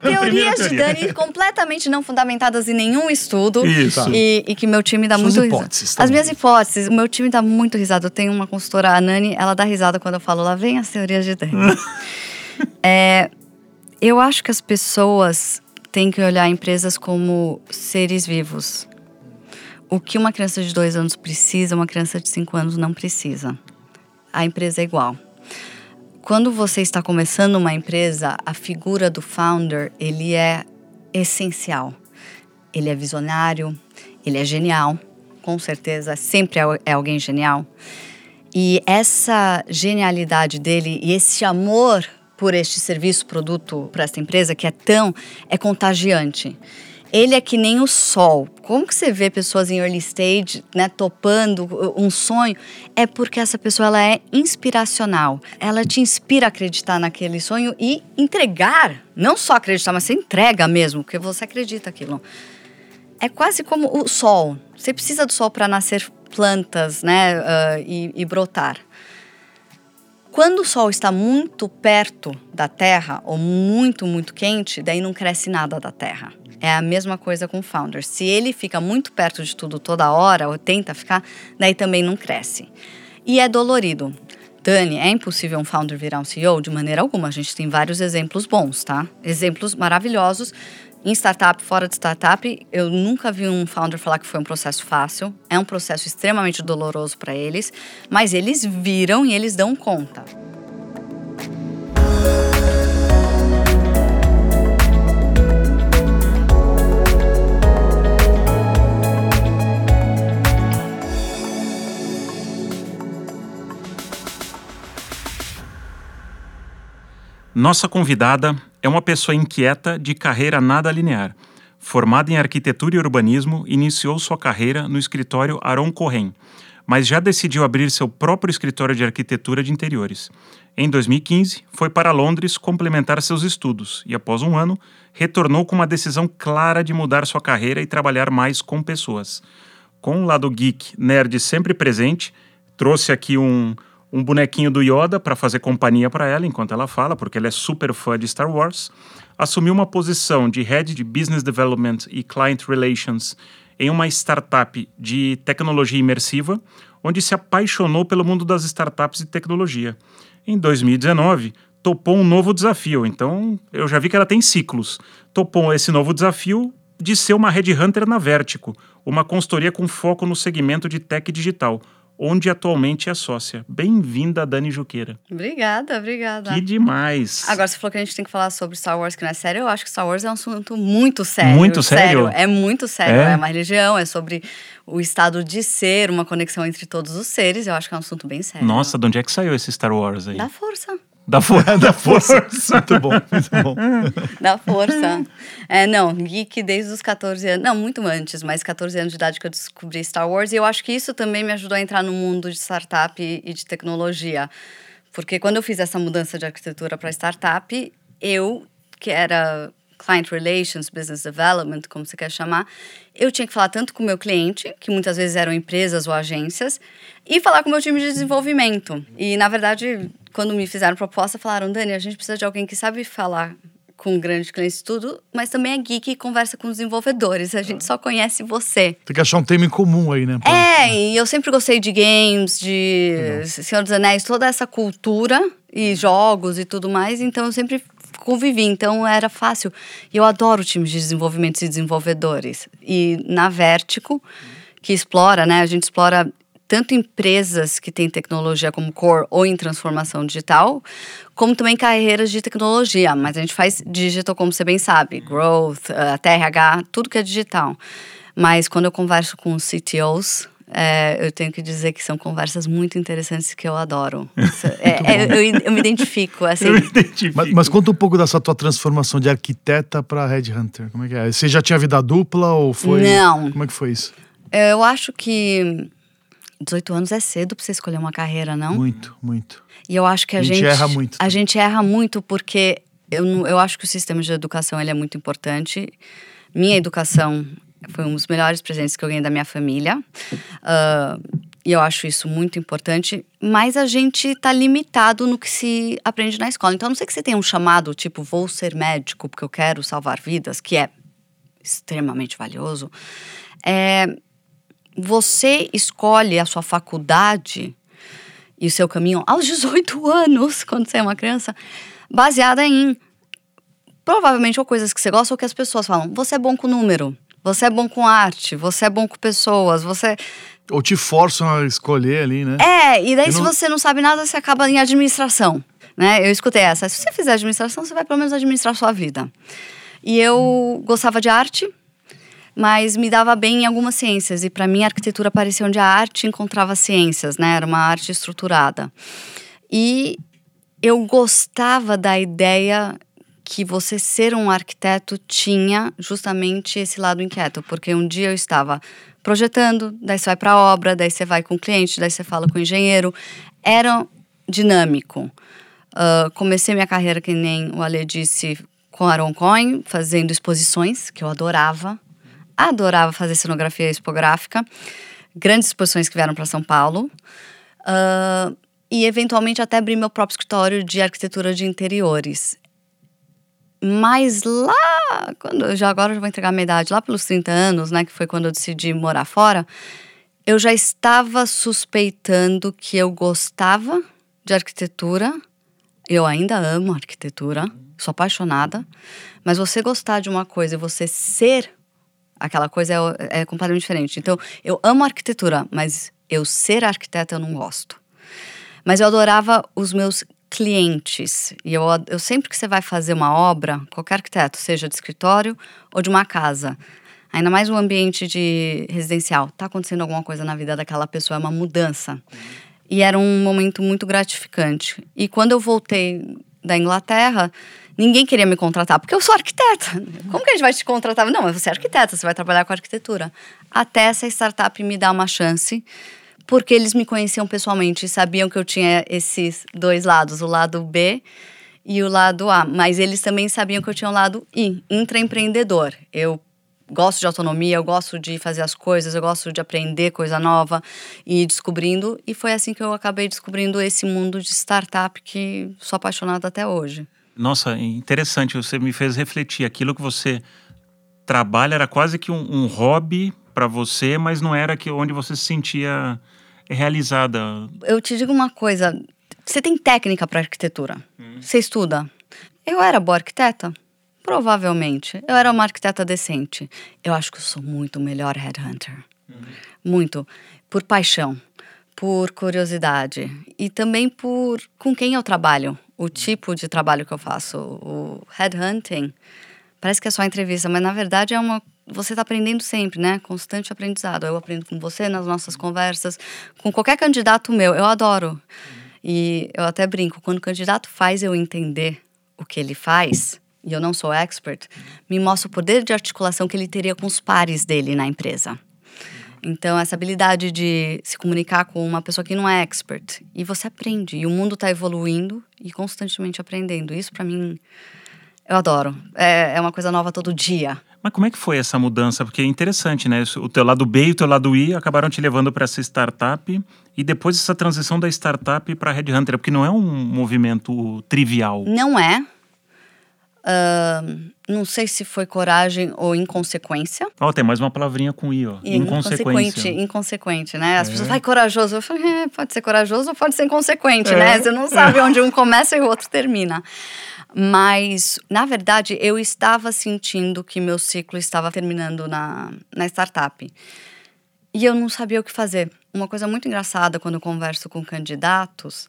Teorias de Dani completamente não fundamentadas em nenhum estudo. Isso. E, e que meu time dá Suas muito hipóteses risada. As minhas hipóteses, o meu time dá muito risada. Eu tenho uma consultora, a Nani, ela dá risada quando eu falo, lá vem as teorias de Dani. É, eu acho que as pessoas têm que olhar empresas como seres vivos. O que uma criança de dois anos precisa, uma criança de cinco anos não precisa. A empresa é igual. Quando você está começando uma empresa, a figura do founder ele é essencial. Ele é visionário, ele é genial, com certeza, sempre é é alguém genial. E essa genialidade dele e esse amor por este serviço, produto, para essa empresa que é tão é contagiante. Ele é que nem o sol. Como que você vê pessoas em early stage, né, topando um sonho? É porque essa pessoa ela é inspiracional. Ela te inspira a acreditar naquele sonho e entregar, não só acreditar, mas você entrega mesmo, porque você acredita aquilo é quase como o sol. Você precisa do sol para nascer plantas, né, ah, e, e brotar. Quando o sol está muito perto da Terra ou muito, muito quente, daí não cresce nada da Terra. É a mesma coisa com o founder. Se ele fica muito perto de tudo toda hora, ou tenta ficar, daí também não cresce. E é dolorido. Dani, é impossível um founder virar um CEO? De maneira alguma. A gente tem vários exemplos bons, tá? Exemplos maravilhosos. Em startup, fora de startup, eu nunca vi um founder falar que foi um processo fácil. É um processo extremamente doloroso para eles, mas eles viram e eles dão conta. Nossa convidada é uma pessoa inquieta de carreira nada linear. Formada em arquitetura e urbanismo, iniciou sua carreira no escritório Aron Corren, mas já decidiu abrir seu próprio escritório de arquitetura de interiores. Em 2015, foi para Londres complementar seus estudos e, após um ano, retornou com uma decisão clara de mudar sua carreira e trabalhar mais com pessoas. Com o lado geek, nerd sempre presente, trouxe aqui um, um bonequinho do Yoda para fazer companhia para ela enquanto ela fala, porque ela é super fã de Star Wars. Assumiu uma posição de Head de Business Development e Client Relations em uma startup de tecnologia imersiva, onde se apaixonou pelo mundo das startups e tecnologia. Em 2019, topou um novo desafio, então eu já vi que ela tem ciclos. Topou esse novo desafio de ser uma headhunter na Vertico, uma consultoria com foco no segmento de tech digital, onde atualmente é sócia. Bem-vinda, Dani Juqueira. Obrigada, obrigada. Que demais. Agora, você falou que a gente tem que falar sobre Star Wars, que não é sério. Eu acho que Star Wars é um assunto muito sério. Muito sério? É muito sério. É? É? uma religião, é sobre o estado de ser, uma conexão entre todos os seres. Eu acho que é um assunto bem sério. Nossa, de onde é que saiu esse Star Wars aí? Da força. Da, for da força. Muito bom, muito bom. Da força. É, não, geek desde os 14 anos. Não, muito antes, mas 14 anos de idade que eu descobri Star Wars. E eu acho que isso também me ajudou a entrar no mundo de startup e, e de tecnologia. Porque quando eu fiz essa mudança de arquitetura para startup, eu, que era client relations, business development, como você quer chamar, eu tinha que falar tanto com o meu cliente, que muitas vezes eram empresas ou agências, e falar com o meu time de desenvolvimento. E, na verdade, quando me fizeram proposta, falaram, Dani, a gente precisa de alguém que sabe falar com grandes clientes e tudo, mas também é geek e conversa com desenvolvedores. A gente só conhece você. Tem que achar um tema em comum aí, né? pra- É, e eu sempre gostei de games, de Senhor dos Anéis, toda essa cultura e jogos e tudo mais, então eu sempre convivi, então era fácil. E eu adoro times de desenvolvimento e desenvolvedores. E na Vertico, que explora, né, a gente explora tanto empresas que têm tecnologia como core ou em transformação digital, como também carreiras de tecnologia. Mas a gente faz digital, como você bem sabe, growth, eh, até RH, tudo que é digital. Mas quando eu converso com os CTOs, é, eu tenho que dizer que são conversas muito interessantes que eu adoro. É, é, eu, eu me identifico, assim. Eu me identifico. Mas, mas conta um pouco dessa tua transformação de arquiteta para headhunter. Como é que é? Você já tinha vida dupla ou foi? Não. Como é que foi isso? Eu acho que 18 anos é cedo para você escolher uma carreira, não? Muito, muito. E eu acho que a, A gente erra muito A gente erra muito porque eu, eu acho que o sistema de educação ele é muito importante. Minha educação foi um dos melhores presentes que eu ganhei da minha família. Ah, e eu acho isso muito importante, mas a gente está limitado no que se aprende na escola. Então, a não sei que você tenha um chamado, tipo, vou ser médico porque eu quero salvar vidas, que é extremamente valioso. É, você escolhe a sua faculdade e o seu caminho aos 18 anos, quando você é uma criança, baseada em provavelmente ou coisas que você gosta ou que as pessoas falam. Você é bom com número, você é bom com arte, você é bom com pessoas, você Ou te forçam a escolher ali, né? é, e daí Eu se não- você não sabe nada, você acaba em administração, né? Eu escutei essa. Se você fizer administração, você vai pelo menos administrar sua vida. E eu gostava de arte, mas me dava bem em algumas ciências. E para mim, a arquitetura parecia onde a arte encontrava ciências, né? Era uma arte estruturada. E eu gostava da ideia que você ser um arquiteto tinha justamente esse lado inquieto, porque um dia eu estava projetando, daí você vai para a obra, daí você vai com o cliente, daí você fala com o engenheiro. Era dinâmico. Ah, comecei minha carreira, que nem o Ale disse, com Aaron Cohen, fazendo exposições, que eu adorava. Adorava fazer cenografia expográfica. Grandes exposições que vieram para São Paulo. Ah, e, eventualmente, até abrir meu próprio escritório de arquitetura de interiores. Mas lá, quando já agora eu já vou entregar a minha idade, lá pelos 30 anos, né, que foi quando eu decidi morar fora, eu já estava suspeitando que eu gostava de arquitetura. Eu ainda amo arquitetura, sou apaixonada, mas você gostar de uma coisa e você ser aquela coisa é, é completamente diferente. Então, eu amo arquitetura, mas eu ser arquiteta eu não gosto. Mas eu adorava os meus clientes. E eu, eu sempre que você vai fazer uma obra, qualquer arquiteto, seja de escritório ou de uma casa, ainda mais um ambiente de residencial, tá acontecendo alguma coisa na vida daquela pessoa, é uma mudança. E era um momento muito gratificante. E quando eu voltei da Inglaterra, ninguém queria me contratar, porque eu sou arquiteta. Como que a gente vai te contratar? Não, mas você é arquiteta, você vai trabalhar com arquitetura. Até essa startup me dar uma chance, porque eles me conheciam pessoalmente e sabiam que eu tinha esses dois lados, o lado B e o lado A. Mas eles também sabiam que eu tinha um lado I, intraempreendedor. Eu gosto de autonomia, eu gosto de fazer as coisas, eu gosto de aprender coisa nova e ir descobrindo. E foi assim que eu acabei descobrindo esse mundo de startup que sou apaixonada até hoje. Nossa, interessante. Você me fez refletir. Aquilo que você trabalha era quase que um, um hobby para você, mas não era que onde você se sentia realizada. Eu te digo uma coisa: você tem técnica para arquitetura, você estuda. Eu era boa arquiteta? Provavelmente. Eu era uma arquiteta decente. Eu acho que eu sou muito melhor headhunter. Muito. Por paixão, por curiosidade e também por com quem eu trabalho, o tipo de trabalho que eu faço. O headhunting parece que é só entrevista, mas na verdade é uma você está aprendendo sempre, né? Constante aprendizado. Eu aprendo com você nas nossas conversas, com qualquer candidato meu. Eu adoro. E eu até brinco, quando o candidato faz eu entender o que ele faz, e eu não sou expert, me mostra o poder de articulação que ele teria com os pares dele na empresa. Então, essa habilidade de se comunicar com uma pessoa que não é expert. E você aprende. E o mundo está evoluindo e constantemente aprendendo. Isso, para mim, eu adoro. É, é uma coisa nova todo dia. Mas como é que foi essa mudança? Porque é interessante, né? O teu lado B e o teu lado I acabaram te levando para essa startup e depois essa transição da startup para Headhunter, porque não é um movimento trivial. Não é. Ahn, não sei se foi coragem ou inconsequência. Ó, tem mais uma palavrinha com I, ó. E Inconsequência. Inconsequente, né? As É. pessoas, vai corajoso. Eu falei, é, pode ser corajoso ou pode ser inconsequente, né? Você não sabe onde um começa e o outro termina. Mas, na verdade, eu estava sentindo que meu ciclo estava terminando na, na startup. E eu não sabia o que fazer. Uma coisa muito engraçada quando eu converso com candidatos,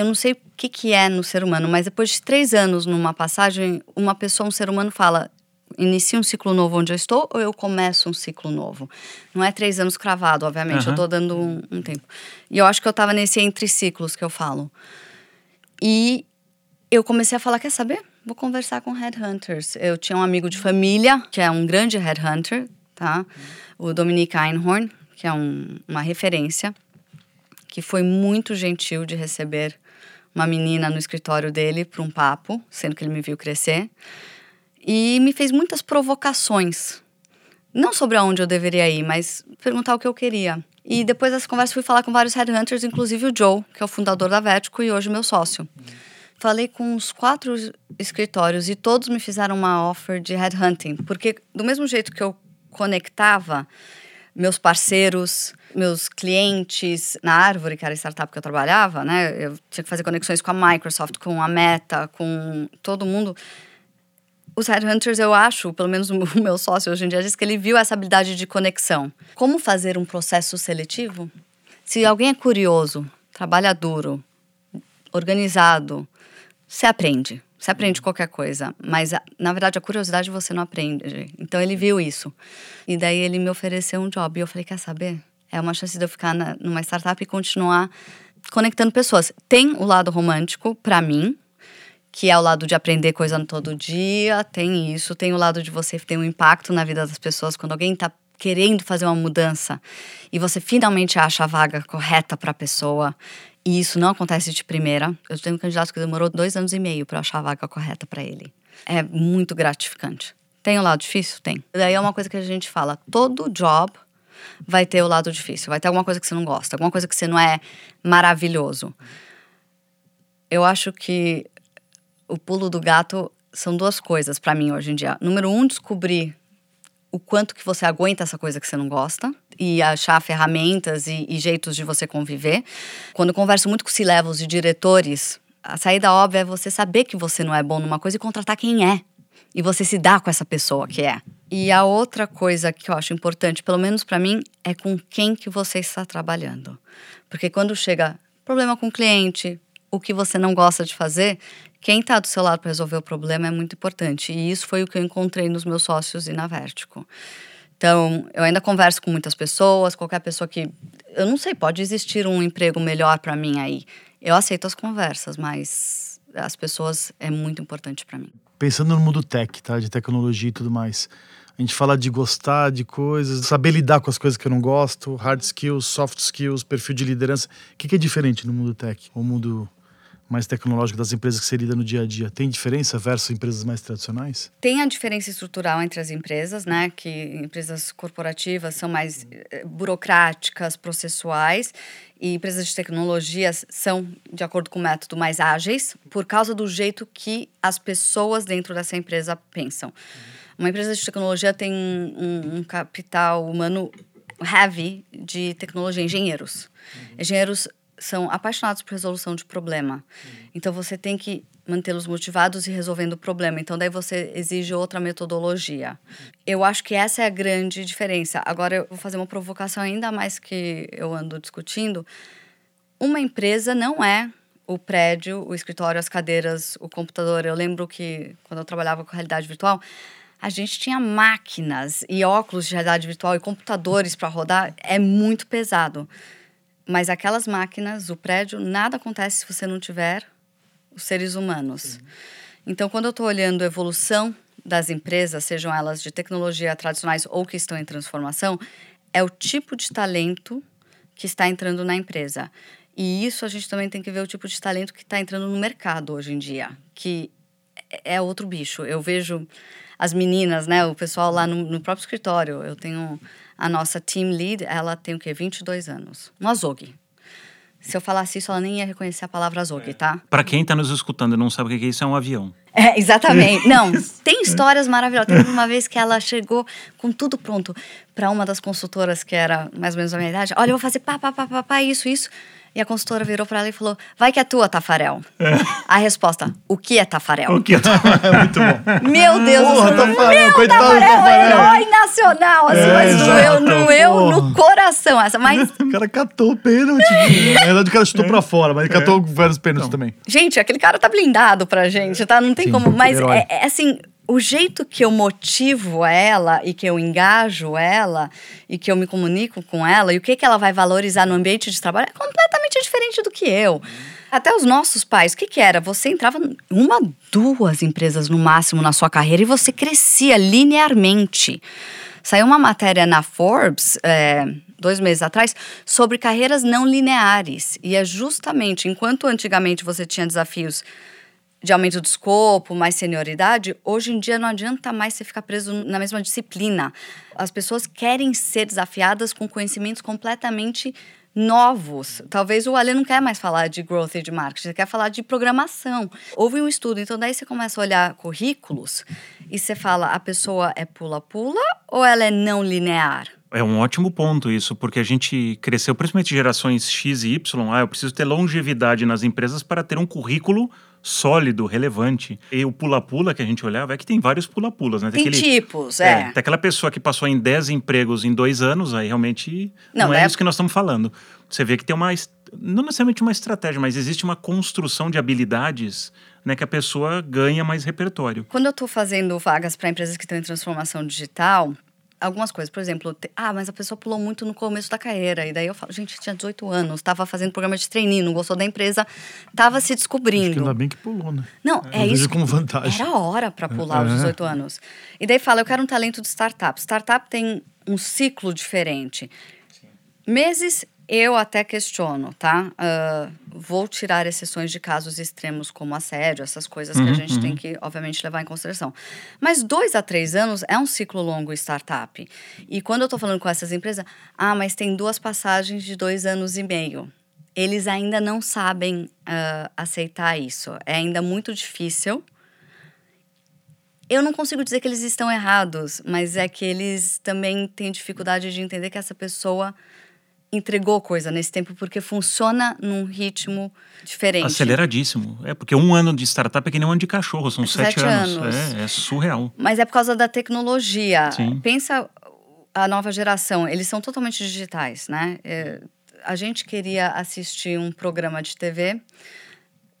eu não sei o que, que é no ser humano, mas depois de três anos numa passagem, uma pessoa, um ser humano, fala: inicio um ciclo novo onde eu estou ou eu começo um ciclo novo? Não é três anos cravado, obviamente, eu Aham. estou dando um, um tempo. E eu acho que eu estava nesse entre ciclos que eu falo. E eu comecei a falar: quer saber? Vou conversar com headhunters. Eu tinha um amigo de família, que é um grande headhunter, tá? O Dominique Einhorn, que é um- uma referência, que foi muito gentil de receber uma menina no escritório dele para um papo, sendo que ele me viu crescer. E me fez muitas provocações. Não sobre aonde eu deveria ir, mas perguntar o que eu queria. E depois dessa conversa fui falar com vários headhunters, inclusive o Joe, que é o fundador da Vertigo e hoje meu sócio. Falei com uns quatro escritórios e todos me fizeram uma offer de headhunting, porque do mesmo jeito que eu conectava meus parceiros, meus clientes na Árvore, que era a startup que eu trabalhava, né? Eu tinha que fazer conexões com a Microsoft, com a Meta, com todo mundo. Os headhunters, eu acho, pelo menos o meu sócio hoje em dia diz que ele viu essa habilidade de conexão. Como fazer um processo seletivo? Se alguém é curioso, trabalha duro, organizado, você aprende. Você aprende qualquer coisa, mas na verdade a curiosidade você não aprende. Então ele viu isso. E daí ele me ofereceu um job. E eu falei: quer saber? É uma chance de eu ficar na, numa startup e continuar conectando pessoas. Tem o lado romântico, para mim, que é o lado de aprender coisa todo dia. Tem isso. Tem o lado de você ter um impacto na vida das pessoas quando alguém tá querendo fazer uma mudança e você finalmente acha a vaga correta para a pessoa e isso não acontece de primeira. Eu tenho um candidato que demorou dois anos e meio para achar a vaga correta para ele. É muito gratificante. Tem o um lado difícil? Tem. Daí é uma coisa que a gente fala: todo job vai ter o lado difícil, vai ter alguma coisa que você não gosta, alguma coisa que você não é maravilhoso. Eu acho que o pulo do gato são duas coisas para mim hoje em dia. Número um, descobrir o quanto que você aguenta essa coisa que você não gosta e achar ferramentas e, e jeitos de você conviver. Quando eu converso muito com C-levels e diretores, a saída óbvia é você saber que você não é bom numa coisa e contratar quem é. E você se dá com essa pessoa que é. E a outra coisa que eu acho importante, pelo menos para mim, é com quem que você está trabalhando. Porque quando chega problema com o cliente, o que você não gosta de fazer, quem está do seu lado para resolver o problema é muito importante. E isso foi o que eu encontrei nos meus sócios e na Vertigo. Então, eu ainda converso com muitas pessoas, qualquer pessoa que. Eu não sei, pode existir um emprego melhor para mim aí. Eu aceito as conversas, mas as pessoas é muito importante para mim. Pensando no mundo tech, tá? De tecnologia e tudo mais. A gente fala de gostar de coisas, saber lidar com as coisas que eu não gosto, hard skills, soft skills, perfil de liderança. O que é diferente no mundo tech? O mundo mais tecnológico das empresas que você lida no dia a dia, tem diferença versus empresas mais tradicionais? Tem a diferença estrutural entre as empresas, né? Que empresas corporativas são mais eh, burocráticas, processuais, e empresas de tecnologia são, de acordo com o método, mais ágeis, por causa do jeito que as pessoas dentro dessa empresa pensam. Uma empresa de tecnologia tem um, um capital humano heavy de tecnologia, engenheiros. Uhum. Engenheiros são apaixonados por resolução de problema. Uhum. Então você tem que mantê-los motivados e resolvendo o problema. Então daí você exige outra metodologia. Uhum. Eu acho que essa é a grande diferença. Agora eu vou fazer uma provocação ainda mais que eu ando discutindo. Uma empresa não é o prédio, o escritório, as cadeiras, o computador. Eu lembro que quando eu trabalhava com realidade virtual, a gente tinha máquinas e óculos de realidade virtual e computadores para rodar. É muito pesado. Mas aquelas máquinas, o prédio, nada acontece se você não tiver os seres humanos. Então, quando eu estou olhando a evolução das empresas, sejam elas de tecnologia tradicionais ou que estão em transformação, é o tipo de talento que está entrando na empresa. E isso a gente também tem que ver o tipo de talento que está entrando no mercado hoje em dia, que é, é outro bicho. Eu vejo as meninas, né, o pessoal lá no, no próprio escritório. Eu tenho a nossa team lead, ela tem o quê? 22 anos. Um azog. Se eu falasse isso, ela nem ia reconhecer a palavra azog, tá? Para quem está nos escutando e não sabe o que é isso, é um avião. É, exatamente. Não, tem histórias maravilhosas. Teve uma vez que ela chegou com tudo pronto para uma das consultoras que era mais ou menos a minha idade. Olha, eu vou fazer pá, pá, pá, pá, pá isso, isso. E a consultora virou para ela e falou: Vai que é tua, Tafarel. É. A resposta: O que é Tafarel? O que é Tafarel? É muito bom. Meu Deus Porra, do céu. Tafarel, Meu coitado Tafarel, Tafarel. herói nacional. Assim, É, mas exato, doeu, doeu porra. no coração. Essa, mas, O cara catou o pênalti. Na verdade, o cara chutou pra fora, mas ele catou vários pênaltis também. gente, aquele cara tá blindado pra gente, tá? Não tem Sim, como. Mas é, é assim. O jeito que eu motivo ela e que eu engajo ela e que eu me comunico com ela e o que, que ela vai valorizar no ambiente de trabalho é completamente diferente do que eu. Até os nossos pais, o que, que era? Você entrava uma, duas empresas no máximo na sua carreira e você crescia linearmente. Saiu uma matéria na Forbes, é, dois meses atrás, sobre carreiras não lineares. E é justamente enquanto antigamente você tinha desafios de aumento do escopo, mais senioridade, hoje em dia não adianta mais você ficar preso na mesma disciplina. As pessoas querem ser desafiadas com conhecimentos completamente novos. Talvez o Ale não quer mais falar de growth e de marketing, ele quer falar de programação. Houve um estudo, então daí você começa a olhar currículos e você fala, a pessoa é pula-pula ou ela é não linear? É um ótimo ponto isso, porque a gente cresceu, principalmente gerações X e Y. Ah, eu preciso ter longevidade nas empresas para ter um currículo sólido, relevante. E o pula-pula que a gente olhava é que tem vários pula-pulas, né? Tem, aquele, tipos, é. Tem aquela pessoa que passou em 10 empregos em dois anos, aí realmente não, Não, é é- isso que nós estamos falando. Você vê que tem uma. Não necessariamente uma estratégia, mas existe uma construção de habilidades né, que a pessoa ganha mais repertório. Quando eu estou fazendo vagas para empresas que estão em transformação digital, algumas coisas, por exemplo, te- ah, mas a pessoa pulou muito no começo da carreira. E daí eu falo, gente, tinha 18 anos, estava fazendo programa de trainee, não gostou da empresa, estava se Acho que descobrindo. ainda bem que pulou, né? Não, é vejo isso. como vantagem. Era hora para pular os É. 18 anos. E daí fala, eu quero um talento de startup. Startup tem um ciclo diferente. Meses eu até questiono, tá? Ah, vou tirar exceções de casos extremos como assédio, essas coisas que a Uhum, gente tem que, obviamente, levar em consideração. Mas dois a três anos é um ciclo longo startup. E quando eu estou falando com essas empresas, ah, mas tem duas passagens de dois anos e meio. Eles ainda não sabem ah, aceitar isso. É ainda muito difícil. Eu não consigo dizer que eles estão errados, mas é que eles também têm dificuldade de entender que essa pessoa entregou coisa nesse tempo porque funciona num ritmo diferente. Aceleradíssimo. É, porque um ano de startup é que nem um ano de cachorro, são sete, Sete anos. anos. É, é surreal. Mas é por causa da tecnologia. Sim. Pensa a nova geração, eles são totalmente digitais, né? É, a gente queria assistir um programa de TV,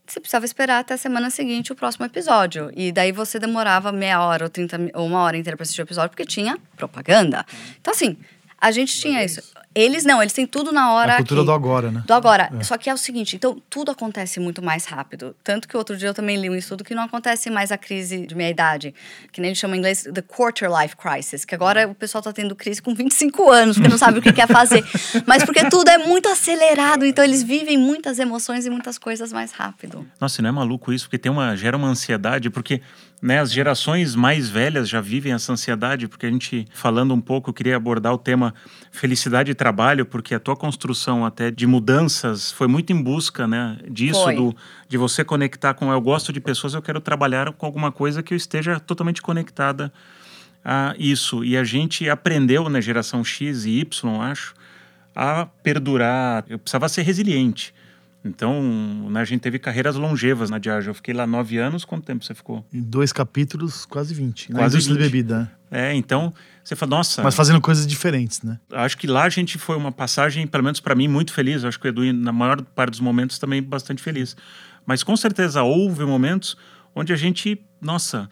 você precisava esperar até a semana seguinte o próximo episódio. E daí você demorava meia hora ou, 30, mi- ou uma hora inteira para assistir o episódio, porque tinha propaganda. Então, assim, a gente tinha isso. Eles não, eles têm tudo na hora. a cultura aqui. do agora, né? Do agora. Só que é o seguinte, então tudo acontece muito mais rápido. Tanto que outro dia eu também li um estudo que não acontece mais a crise de meia idade, que nem eles chamam em inglês the quarter life crisis, que agora o pessoal tá tendo crise com 25 anos, porque não sabe o que quer fazer. Mas porque tudo é muito acelerado, então eles vivem muitas emoções e muitas coisas mais rápido. Nossa, e não é maluco isso? Porque tem uma, gera uma ansiedade, porque né, as gerações mais velhas já vivem essa ansiedade, porque a gente, falando um pouco, eu queria abordar o tema felicidade e trabalho, porque a tua construção até de mudanças foi muito em busca né, disso, Foi. do, de você conectar com eu gosto de pessoas, eu quero trabalhar com alguma coisa que eu esteja totalmente conectada a isso. E a gente aprendeu na geração X e Y, acho, a perdurar. Eu precisava ser resiliente. Então, né, a gente teve carreiras longevas na Diageo. Eu fiquei lá nove anos. Quanto tempo você ficou? Em dois capítulos, quase 20. Na Quase indústria 20. de bebida. É, então, você fala, nossa, Mas fazendo coisas diferentes, né? acho que lá a gente foi uma passagem, pelo menos para mim, muito feliz. Acho que o Edu, na maior parte dos momentos, também bastante feliz. Mas com certeza houve momentos onde a gente, nossa,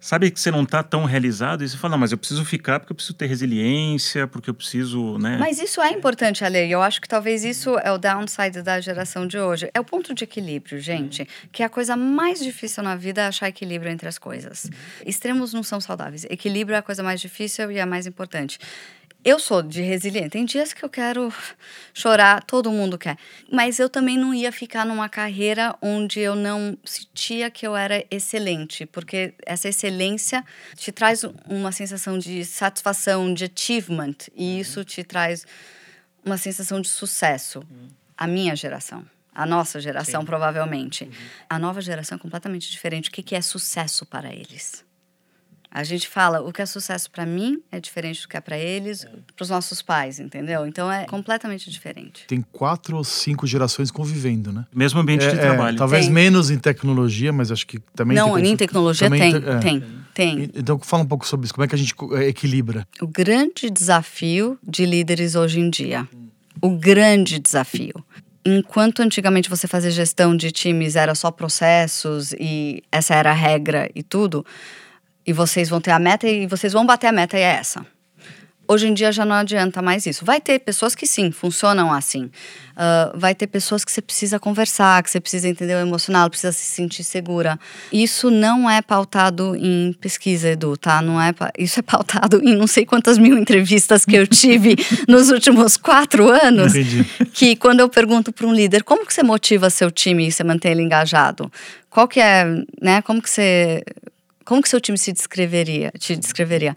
sabe que você não está tão realizado e você fala, mas eu preciso ficar porque eu preciso ter resiliência, porque eu preciso, né? Mas isso é importante, Ale, eu acho que talvez isso é o downside da geração de hoje. É o ponto de equilíbrio, gente, que é a coisa mais difícil na vida é achar equilíbrio entre as coisas. Extremos não são saudáveis. Equilíbrio é a coisa mais difícil e a mais importante. Eu sou de resiliente. Tem dias que eu quero chorar, todo mundo quer. Mas eu também não ia ficar numa carreira onde eu não sentia que eu era excelente, porque essa excelência te traz uma sensação de satisfação, de achievement, e isso te traz uma sensação de sucesso. A minha geração. A nossa geração, provavelmente. A nova geração é completamente diferente. O que que é sucesso para eles? A gente fala, o que é sucesso para mim é diferente do que é para eles, para os nossos pais, entendeu? Então é completamente diferente. Tem quatro ou cinco gerações convivendo, né? Mesmo ambiente de É, é, trabalho. talvez Tem. menos em tecnologia, mas acho que também Não, tem. em tecnologia também tem, te- é. tem, tem. Então fala um pouco sobre isso. Como é que a gente é, equilibra? O grande desafio de líderes hoje em dia. O grande desafio. Enquanto antigamente você fazia gestão de times era só processos e essa era a regra e tudo, e vocês vão ter a meta e vocês vão bater a meta e é essa. Hoje em dia já não adianta mais isso. Vai ter pessoas que sim, funcionam assim. Uh, vai ter pessoas que você precisa conversar, que você precisa entender o emocional, precisa se sentir segura. Isso não é pautado em pesquisa, Edu, tá? Não é, isso é pautado em não sei quantas mil entrevistas que eu tive nos últimos quatro anos. Entendi. Que quando eu pergunto para um líder, como que você motiva seu time e você mantém ele engajado? Qual que é, né? Como que você, como que seu time se descreveria, te descreveria?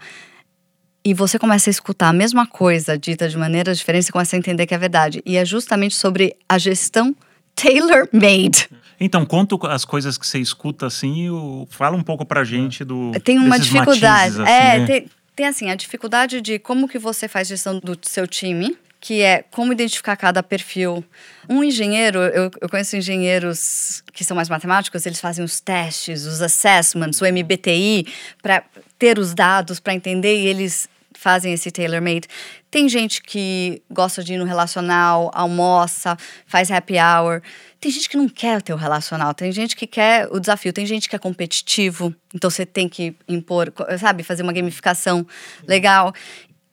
e você começa a escutar a mesma coisa dita de maneira diferente, você começa a entender que é verdade. E é justamente sobre a gestão tailor-made. Então, conta as coisas que você escuta assim, fala um pouco pra gente do. Tem uma dificuldade. Matizes, assim, é, né? tem, tem assim, a dificuldade de como que você faz gestão do seu time, que é como identificar cada perfil. Um engenheiro, eu, eu, conheço engenheiros que são mais matemáticos, eles fazem os testes, os assessments, o MBTI, para ter os dados, para entender, e eles fazem esse tailor-made. Tem gente que gosta de ir no relacional, almoça, faz happy hour. Tem gente que não quer ter o relacional, tem gente que quer o desafio, tem gente que é competitivo, então você tem que impor, sabe, fazer uma gamificação legal.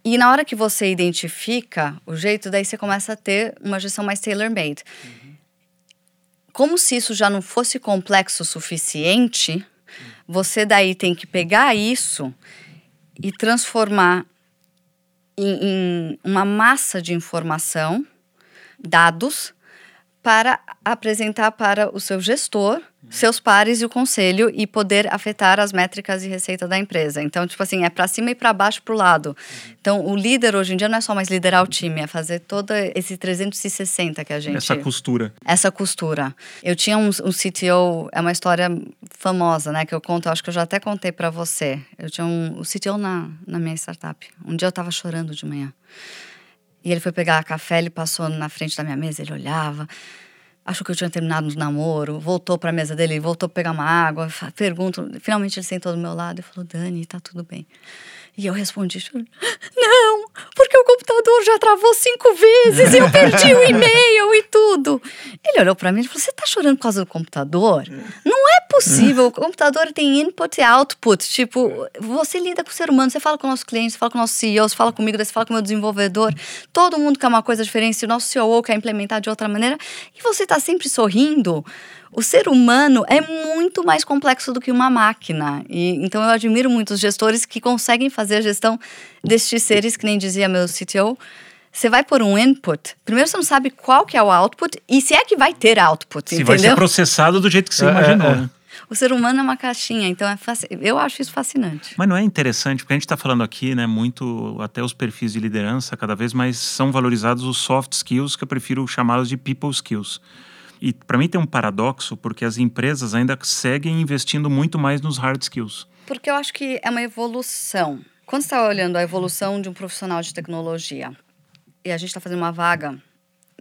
E na hora que você identifica o jeito, daí você começa a ter uma gestão mais tailor-made. Uhum. Como se isso já não fosse complexo o suficiente, você daí tem que pegar isso e transformar em, em uma massa de informação, dados, para apresentar para o seu gestor, seus pares e o conselho e poder afetar as métricas e receita da empresa. Então, tipo assim, é para cima e para baixo para o lado. Então, o líder hoje em dia não é só mais liderar o time, é fazer todo esse 360 que a gente... Essa costura. Essa costura. Eu tinha um, um CTO, é uma história famosa, né, que eu conto, acho que eu já até contei para você. Eu tinha um, um CTO na, na minha startup. Um dia eu estava chorando de manhã. E ele foi pegar café, ele passou na frente da minha mesa, ele olhava, achou que eu tinha terminado o namoro, voltou para a mesa dele, voltou para pegar uma água, pergunto, finalmente ele sentou do meu lado e falou: "Dani, tá tudo bem?" E eu respondi: Não, porque o computador já travou cinco vezes e eu perdi o e-mail e tudo. Ele olhou para mim e falou: Você tá chorando por causa do computador? Não é possível. O computador tem input e output. Tipo, você lida com o ser humano, você fala com o nosso cliente, você fala com o nosso CEO, você fala comigo, você fala com o meu desenvolvedor. Todo mundo quer uma coisa diferente, se o nosso CEO quer implementar de outra maneira. E você tá sempre sorrindo. O ser humano é muito mais complexo do que uma máquina. E, então eu admiro muito os gestores que conseguem fazer a gestão destes seres, que nem dizia meu CTO. Você vai por um input, primeiro você não sabe qual que é o output e se é que vai ter output, se entendeu? vai ser processado do jeito que você É, imaginou. é, é. né? O ser humano é uma caixinha, então é faci... eu acho isso fascinante. Mas não é interessante, porque a gente está falando aqui, né, muito, até os perfis de liderança, cada vez mais são valorizados os soft skills, que eu prefiro chamá-los de people skills. E para mim tem um paradoxo, porque as empresas ainda seguem investindo muito mais nos hard skills. Porque eu acho que é uma evolução. Quando você está olhando a evolução de um profissional de tecnologia, e a gente está fazendo uma vaga,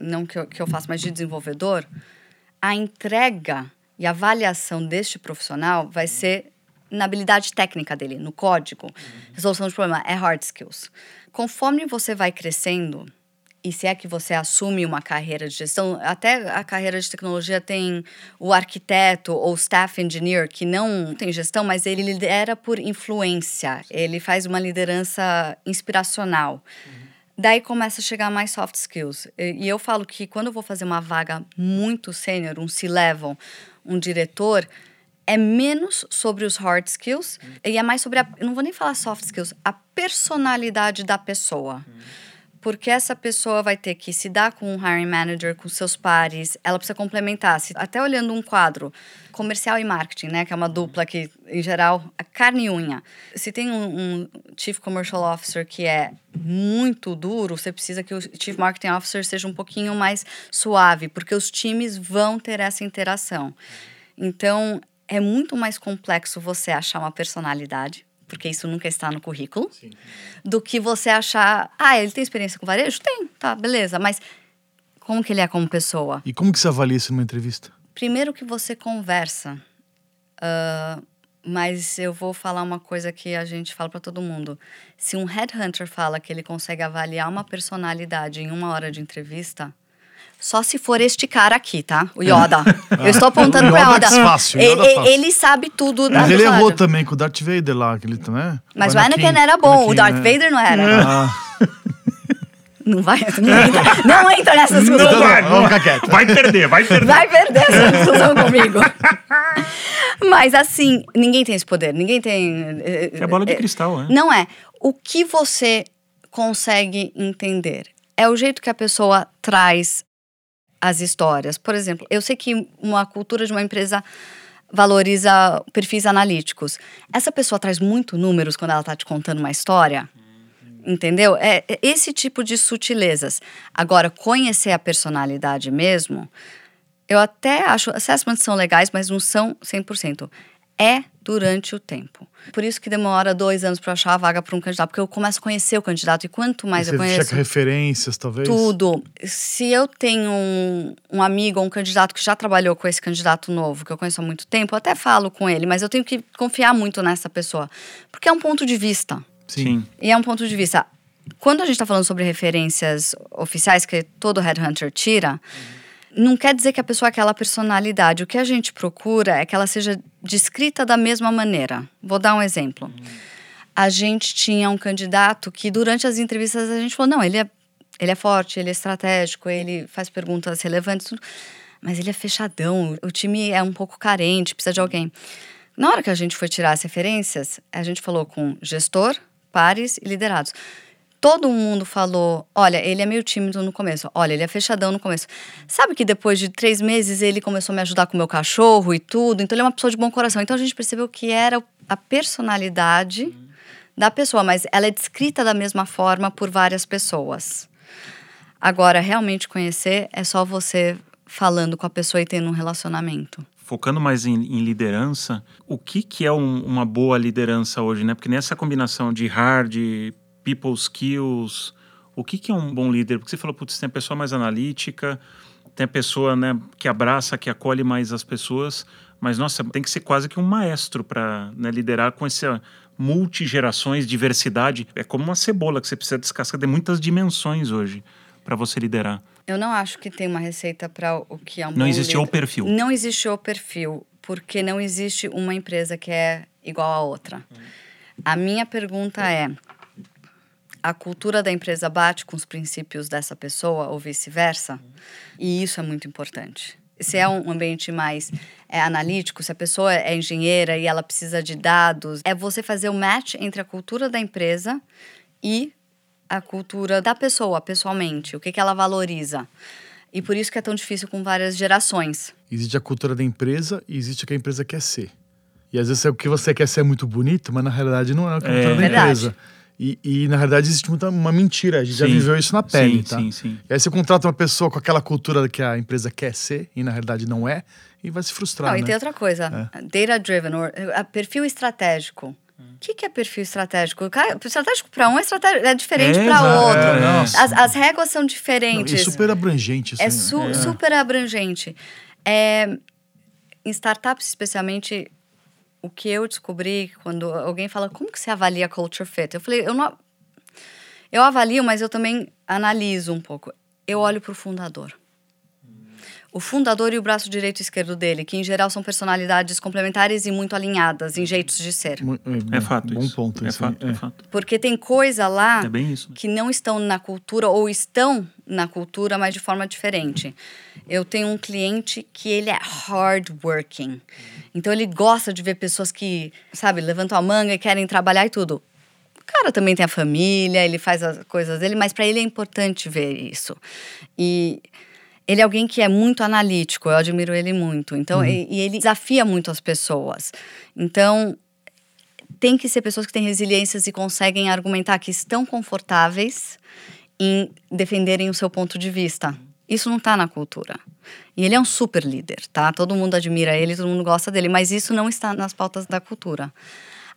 não que eu, que eu faço, mas de desenvolvedor, a entrega e a avaliação deste profissional vai ser na habilidade técnica dele, no código. Resolução de problema é hard skills. Conforme você vai crescendo, e se é que você assume uma carreira de gestão, até a carreira de tecnologia tem o arquiteto ou staff engineer que não tem gestão, mas ele lidera por influência, ele faz uma liderança inspiracional. Daí começa a chegar mais soft skills. E, eu falo que quando eu vou fazer uma vaga muito sênior, um C-level, um diretor, é menos sobre os hard skills e é mais sobre a, eu não vou nem falar soft skills, a personalidade da pessoa. Porque essa pessoa vai ter que se dar com um hiring manager, com seus pares, ela precisa complementar. Se, até olhando um quadro, comercial e marketing, né? Que é uma dupla que, em geral, a carne e unha. Se tem um, um Chief Commercial Officer que é muito duro, você precisa que o Chief Marketing Officer seja um pouquinho mais suave, porque os times vão ter essa interação. Então, é muito mais complexo você achar uma personalidade, porque isso nunca está no currículo, do que você achar, ah, ele tem experiência com varejo? Tem, tá, beleza, mas como que ele é como pessoa? E como que você avalia isso numa entrevista? Primeiro que você conversa, ah, mas eu vou falar uma coisa que a gente fala para todo mundo. Se um headhunter fala que ele consegue avaliar uma personalidade em uma hora de entrevista, só se for este cara aqui, tá? O Yoda. Eu estou apontando O para Yoda Yoda. é fácil, o ele, Yoda é fácil. ele sabe tudo da Mas ele errou também com o Darth Vader lá, aquele também. Mas o Anakin era bom, o Darth Vader não era. Ah, Não vai, não entra, não entra nessa discussão. Não vai, quieto. Vai perder, vai perder. Vai perder essa discussão comigo. Mas assim, ninguém tem esse poder, ninguém tem. É bola de cristal, né? Não é. O que você consegue entender é o jeito que a pessoa traz as histórias. Por exemplo, eu sei que uma cultura de uma empresa valoriza perfis analíticos. Essa pessoa traz muito números quando ela está te contando uma história. Entendeu? É é esse tipo de sutilezas. Agora, conhecer a personalidade mesmo, eu até acho, assessments são legais, mas não são 100%. É durante o tempo. Por isso que demora dois anos para achar a vaga para um candidato, porque eu começo a conhecer o candidato e quanto mais Você eu conheço checa referências, talvez? tudo. Se eu tenho um, um amigo ou um candidato que já trabalhou com esse candidato novo, que eu conheço há muito tempo, eu até falo com ele, mas eu tenho que confiar muito nessa pessoa, porque é um ponto de vista. Sim. E é um ponto de vista. Quando a gente está falando sobre referências oficiais que todo headhunter tira, não quer dizer que a pessoa é aquela personalidade. O que a gente procura é que ela seja descrita da mesma maneira. Vou dar um exemplo. A gente tinha um candidato que, durante as entrevistas, a gente falou: não, ele é, ele é forte, ele é estratégico, ele faz perguntas relevantes, tudo, mas ele é fechadão. O time é um pouco carente, precisa de alguém. Na hora que a gente foi tirar as referências, a gente falou com gestor, pares e liderados. Todo mundo falou: olha, ele é meio tímido no começo, olha, ele é fechadão no começo. Sabe que depois de três meses ele começou a me ajudar com o meu cachorro e tudo, então ele é uma pessoa de bom coração. Então a gente percebeu que era a personalidade da pessoa, mas ela é descrita da mesma forma por várias pessoas. Agora, realmente conhecer é só você falando com a pessoa e tendo um relacionamento. Focando mais em, em liderança, o que, que é um- uma boa liderança hoje, né? Porque nessa combinação de hard, people skills, o que, que é um bom líder? Porque você falou, putz, tem a pessoa mais analítica, tem a pessoa né, que abraça, que acolhe mais as pessoas, mas, nossa, tem que ser quase que um maestro para liderar com essa multigerações, diversidade. É como uma cebola que você precisa descascar de muitas dimensões hoje para você liderar. Eu não acho que tem uma receita para o que é um Não existe líder. o perfil. Não existe o perfil, porque não existe uma empresa que é igual à outra. A minha pergunta é: a cultura da empresa bate com os princípios dessa pessoa ou vice-versa? E isso é muito importante. Se é um ambiente mais é, analítico, se a pessoa é engenheira e ela precisa de dados, é você fazer o match entre a cultura da empresa e a cultura da pessoa, pessoalmente, o que, que ela valoriza. E por isso que é tão difícil com várias gerações. Existe a cultura da empresa e existe o que a empresa quer ser. E às vezes o que você quer ser é muito bonito, mas na realidade não é a cultura É. da Verdade. E, e, na realidade existe muita, uma mentira. A gente já Sim. viveu isso na pele, sim, tá? sim, sim. E aí você contrata uma pessoa com aquela cultura que a empresa quer ser e na realidade não é, e vai se frustrar. Não, e né? tem outra coisa, data driven, or, uh, perfil estratégico. O que, que é perfil estratégico? Estratégico para um é, estratégico, é diferente É, para outro. É, as, as regras são Não, diferentes. e super abrangente. Isso É, aí, su- né? super abrangente. É, em startups, especialmente, o que eu descobri quando alguém fala como que você avalia culture fit? Eu falei, eu não. Eu avalio, mas eu também analiso um pouco. Eu olho para o fundador. O fundador e o braço direito e esquerdo dele, que em geral são personalidades complementares e muito alinhadas em jeitos de ser. Mu- É fato Bom isso. ponto. É isso fato, é. é fato. Porque tem coisa lá É bem isso. né? que não estão na cultura ou estão na cultura, mas de forma diferente. Eu tenho um cliente que ele é hard working. Então ele gosta de ver pessoas que, sabe, levantam a manga e querem trabalhar e tudo. O cara também tem a família, ele faz as coisas dele, mas para ele é importante ver isso. E ele é alguém que é muito analítico, eu admiro ele muito. Então, e, e ele desafia muito as pessoas. Então, tem que ser pessoas que têm resiliências e conseguem argumentar que estão confortáveis em defenderem o seu ponto de vista. Isso não está na cultura. E ele é um super líder, tá? Todo mundo admira ele, todo mundo gosta dele, mas isso não está nas pautas da cultura.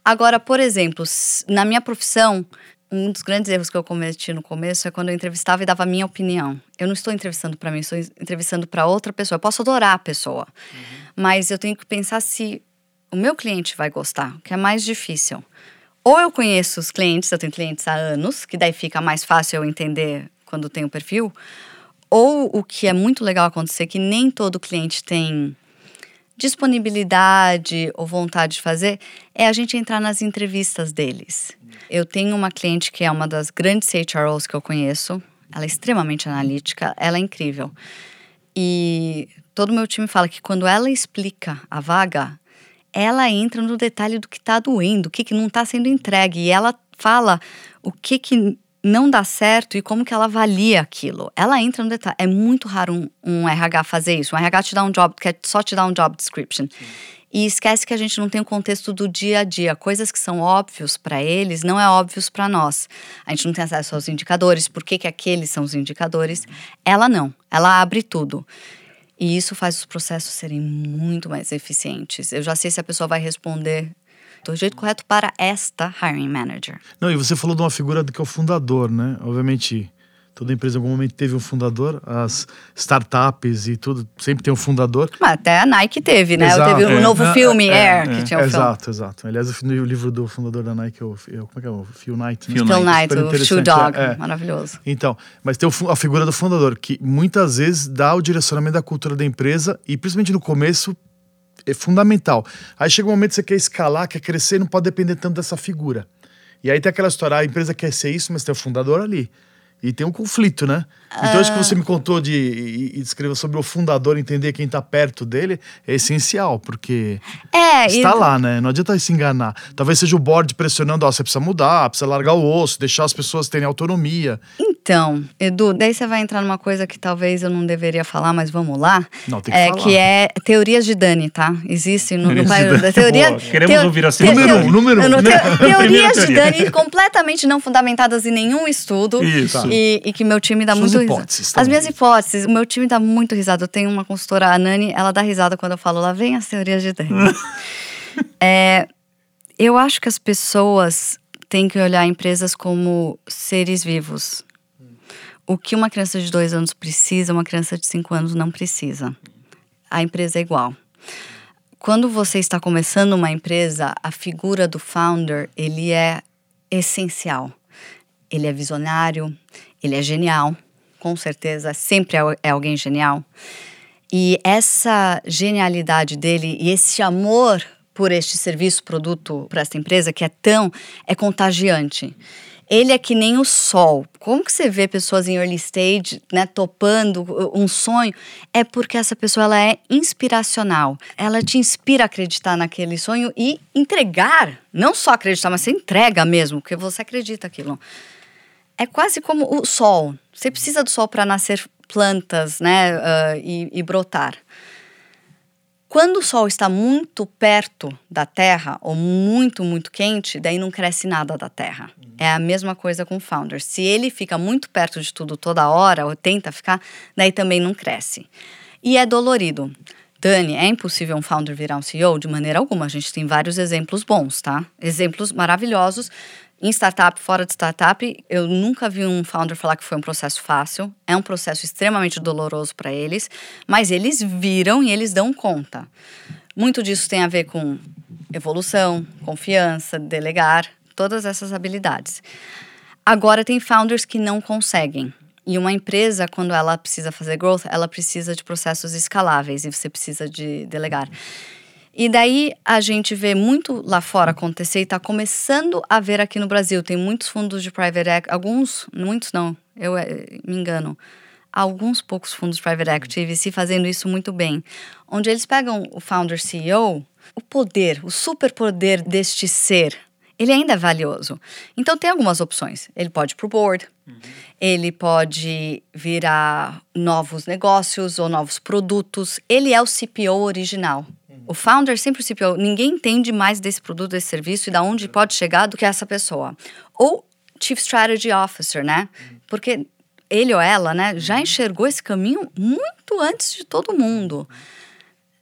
Agora, por exemplo, na minha profissão, um dos grandes erros que eu cometi no começo é quando eu entrevistava e dava a minha opinião. Eu não estou entrevistando para mim, estou entrevistando para outra pessoa. Eu posso adorar a pessoa, mas eu tenho que pensar se o meu cliente vai gostar, que é mais difícil. Ou eu conheço os clientes, eu tenho clientes há anos, que daí fica mais fácil eu entender quando tem o perfil. Ou o que é muito legal acontecer, que nem todo cliente tem disponibilidade ou vontade de fazer, é a gente entrar nas entrevistas deles. Eu tenho uma cliente que é uma das grandes HROs que eu conheço, ela é extremamente analítica, ela é incrível. E todo o meu time fala que quando ela explica a vaga, ela entra no detalhe do que está doendo, o que, que não está sendo entregue. E ela fala o que, que não dá certo e como que ela avalia aquilo. Ela entra no detalhe. É muito raro um, um RH fazer isso. Um RH te dá um job, quer só te dar um job description. Sim. E esquece que a gente não tem o contexto do dia a dia. Coisas que são óbvios para eles não é óbvios para nós. A gente não tem acesso aos indicadores, por que, que aqueles são os indicadores. Ela não. Ela abre tudo. E isso faz os processos serem muito mais eficientes. Eu já sei se a pessoa vai responder do jeito correto para esta hiring manager. Não, e você falou de uma figura que é o fundador, né? Obviamente, Toda empresa em algum momento teve um fundador, as startups e tudo, sempre tem um fundador. Mas até a Nike teve, né? Exato, teve o um novo é, filme, é, Air, é, que tinha um Exato, filme. exato. Aliás, o livro do fundador da Nike, o, como é que é? O Phil Knight. Né? Phil, Phil Knight, o Shoe Dog, é, maravilhoso. Então, mas tem a figura do fundador, que muitas vezes dá o direcionamento da cultura da empresa e principalmente no começo é fundamental. Aí chega um momento que você quer escalar, quer crescer, não pode depender tanto dessa figura. E aí tem aquela história, a empresa quer ser isso, mas tem o fundador ali. E tem um conflito, né? Então, isso que você me contou de e, e descreveu sobre o fundador, entender quem está perto dele, é essencial, porque é, está e... lá, né? Não adianta se enganar. Talvez seja o board pressionando, ó, você precisa mudar, precisa largar o osso, deixar as pessoas terem autonomia. Então, Edu, daí você vai entrar numa coisa que talvez eu não deveria falar, mas vamos lá. Não, tem que é, falar. Que é teorias de Dani, tá? Existe no, no de teoria. Queremos teo, ouvir assim. Número um, número um. teorias de Dani completamente não fundamentadas em nenhum estudo. Isso. E, e que meu time dá Suas muito hipóteses, As minhas hipóteses, o meu time dá muito risada. Eu tenho uma consultora, a Nani, ela dá risada quando eu falo, lá vem as teorias de Dani. é, eu acho que as pessoas têm que olhar empresas como seres vivos o que uma criança de dois anos precisa, uma criança de cinco anos não precisa. A empresa é igual. Quando você está começando uma empresa, a figura do founder ele é essencial. Ele é visionário, ele é genial, com certeza, sempre é, é alguém genial. E essa genialidade dele e esse amor por este serviço, produto, para esta empresa que é tão é contagiante. Ele é que nem o sol. Como que você vê pessoas em early stage, né, topando um sonho? É porque essa pessoa ela é inspiracional. Ela te inspira a acreditar naquele sonho e entregar, não só acreditar, mas você entrega mesmo, porque você acredita aquilo. É quase como o sol. Você precisa do sol para nascer plantas, né, uh, e, e brotar. Quando o sol está muito perto da Terra, ou muito, muito quente, daí não cresce nada da Terra. É a mesma coisa com o founder. Se ele fica muito perto de tudo toda hora, ou tenta ficar, daí também não cresce. E é dolorido. Dani, é impossível um founder virar um CEO? De maneira alguma. A gente tem vários exemplos bons, tá? Exemplos maravilhosos em startup, fora de startup, eu nunca vi um founder falar que foi um processo fácil. É um processo extremamente doloroso para eles, mas eles viram e eles dão conta. Muito disso tem a ver com evolução, confiança, delegar, todas essas habilidades. Agora, tem founders que não conseguem. E uma empresa, quando ela precisa fazer growth, ela precisa de processos escaláveis e você precisa de delegar. E daí a gente vê muito lá fora acontecer e está começando a ver aqui no Brasil. Tem muitos fundos de private equity, alguns, muitos não, eu é, me engano. Alguns poucos fundos de private equity e VC fazendo isso muito bem. Onde eles pegam o founder CEO, o poder, o superpoder deste ser, ele ainda é valioso. Então tem algumas opções. Ele pode ir para o board, uhum. ele pode virar novos negócios ou novos produtos. Ele é o CPO original. O founder sempre se CPO. Ninguém entende mais desse produto, desse serviço e da onde pode chegar do que essa pessoa. Ou Chief Strategy Officer, né? Porque ele ou ela, né, já enxergou esse caminho muito antes de todo mundo.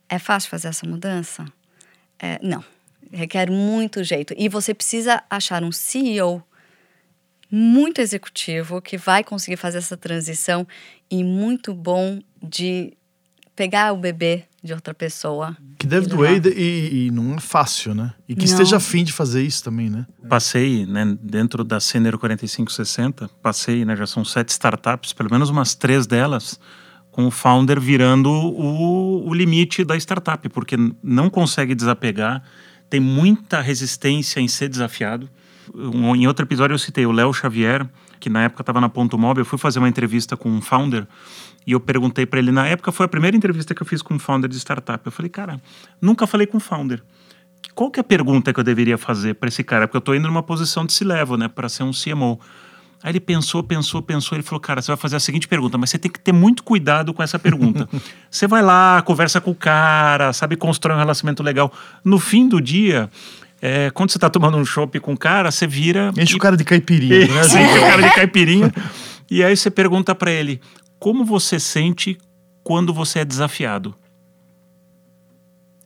É fácil fazer essa mudança? É, não. Requer muito jeito. E você precisa achar um CEO muito executivo que vai conseguir fazer essa transição e muito bom de pegar o bebê de outra pessoa. Que deve doer e, e, não é fácil, né? E que não. esteja afim de fazer isso também, né? Passei, né, dentro da Sênior 4560, passei, né, já são sete startups, pelo menos umas três delas, com o founder virando o, o limite da startup, porque não consegue desapegar, tem muita resistência em ser desafiado. Um, em outro episódio eu citei o Léo Xavier, que na época estava na Ponto Móvel, eu fui fazer uma entrevista com um founder e eu perguntei para ele, na época foi a primeira entrevista que eu fiz com um founder de startup. Eu falei, cara, nunca falei com founder. Qual que é a pergunta que eu deveria fazer para esse cara? Porque eu estou indo numa posição de C-level, né, para ser um CMO. Aí ele pensou, pensou, pensou. Ele falou: Cara, você vai fazer a seguinte pergunta, mas você tem que ter muito cuidado com essa pergunta. você vai lá, conversa com o cara, sabe, constrói um relacionamento legal. No fim do dia, é, quando você está tomando um chopp com o cara, você vira. Enche e... o cara de caipirinha. Né? Enche o cara de caipirinha. e aí você pergunta para ele: Como você sente quando você é desafiado?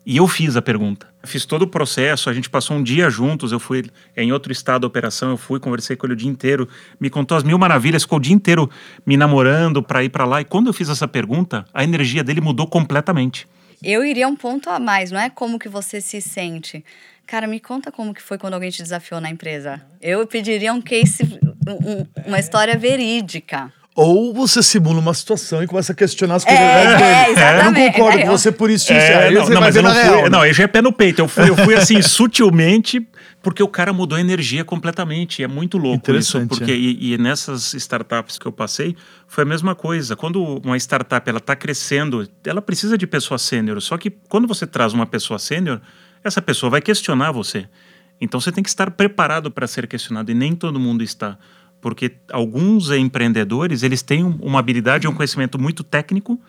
E eu fiz a pergunta. Fiz todo o processo, a gente passou um dia juntos, eu fui em outro estado da operação, eu fui, conversei com ele o dia inteiro, me contou as mil maravilhas, ficou o dia inteiro me namorando para ir para lá. E quando eu fiz essa pergunta, a energia dele mudou completamente. Eu iria um ponto a mais, não é como que você se sente. Cara, me conta como que foi quando alguém te desafiou na empresa. Eu pediria um case, um, uma história verídica. Ou você simula uma situação e começa a questionar as coisas é, dele. É, exatamente. Eu não concordo com você por isso. É, não, não mas eu não fui. Real, não, eu já é pé no peito. Eu fui, eu fui assim, sutilmente, porque o cara mudou a energia completamente. É muito louco isso. Porque, é. e, e, nessas startups que eu passei, foi a mesma coisa. Quando uma startup ela está crescendo, ela precisa de pessoa sênior. Só que quando você traz uma pessoa sênior, essa pessoa vai questionar você. Então você tem que estar preparado para ser questionado e nem todo mundo está porque alguns empreendedores eles têm uma habilidade, um conhecimento muito técnico,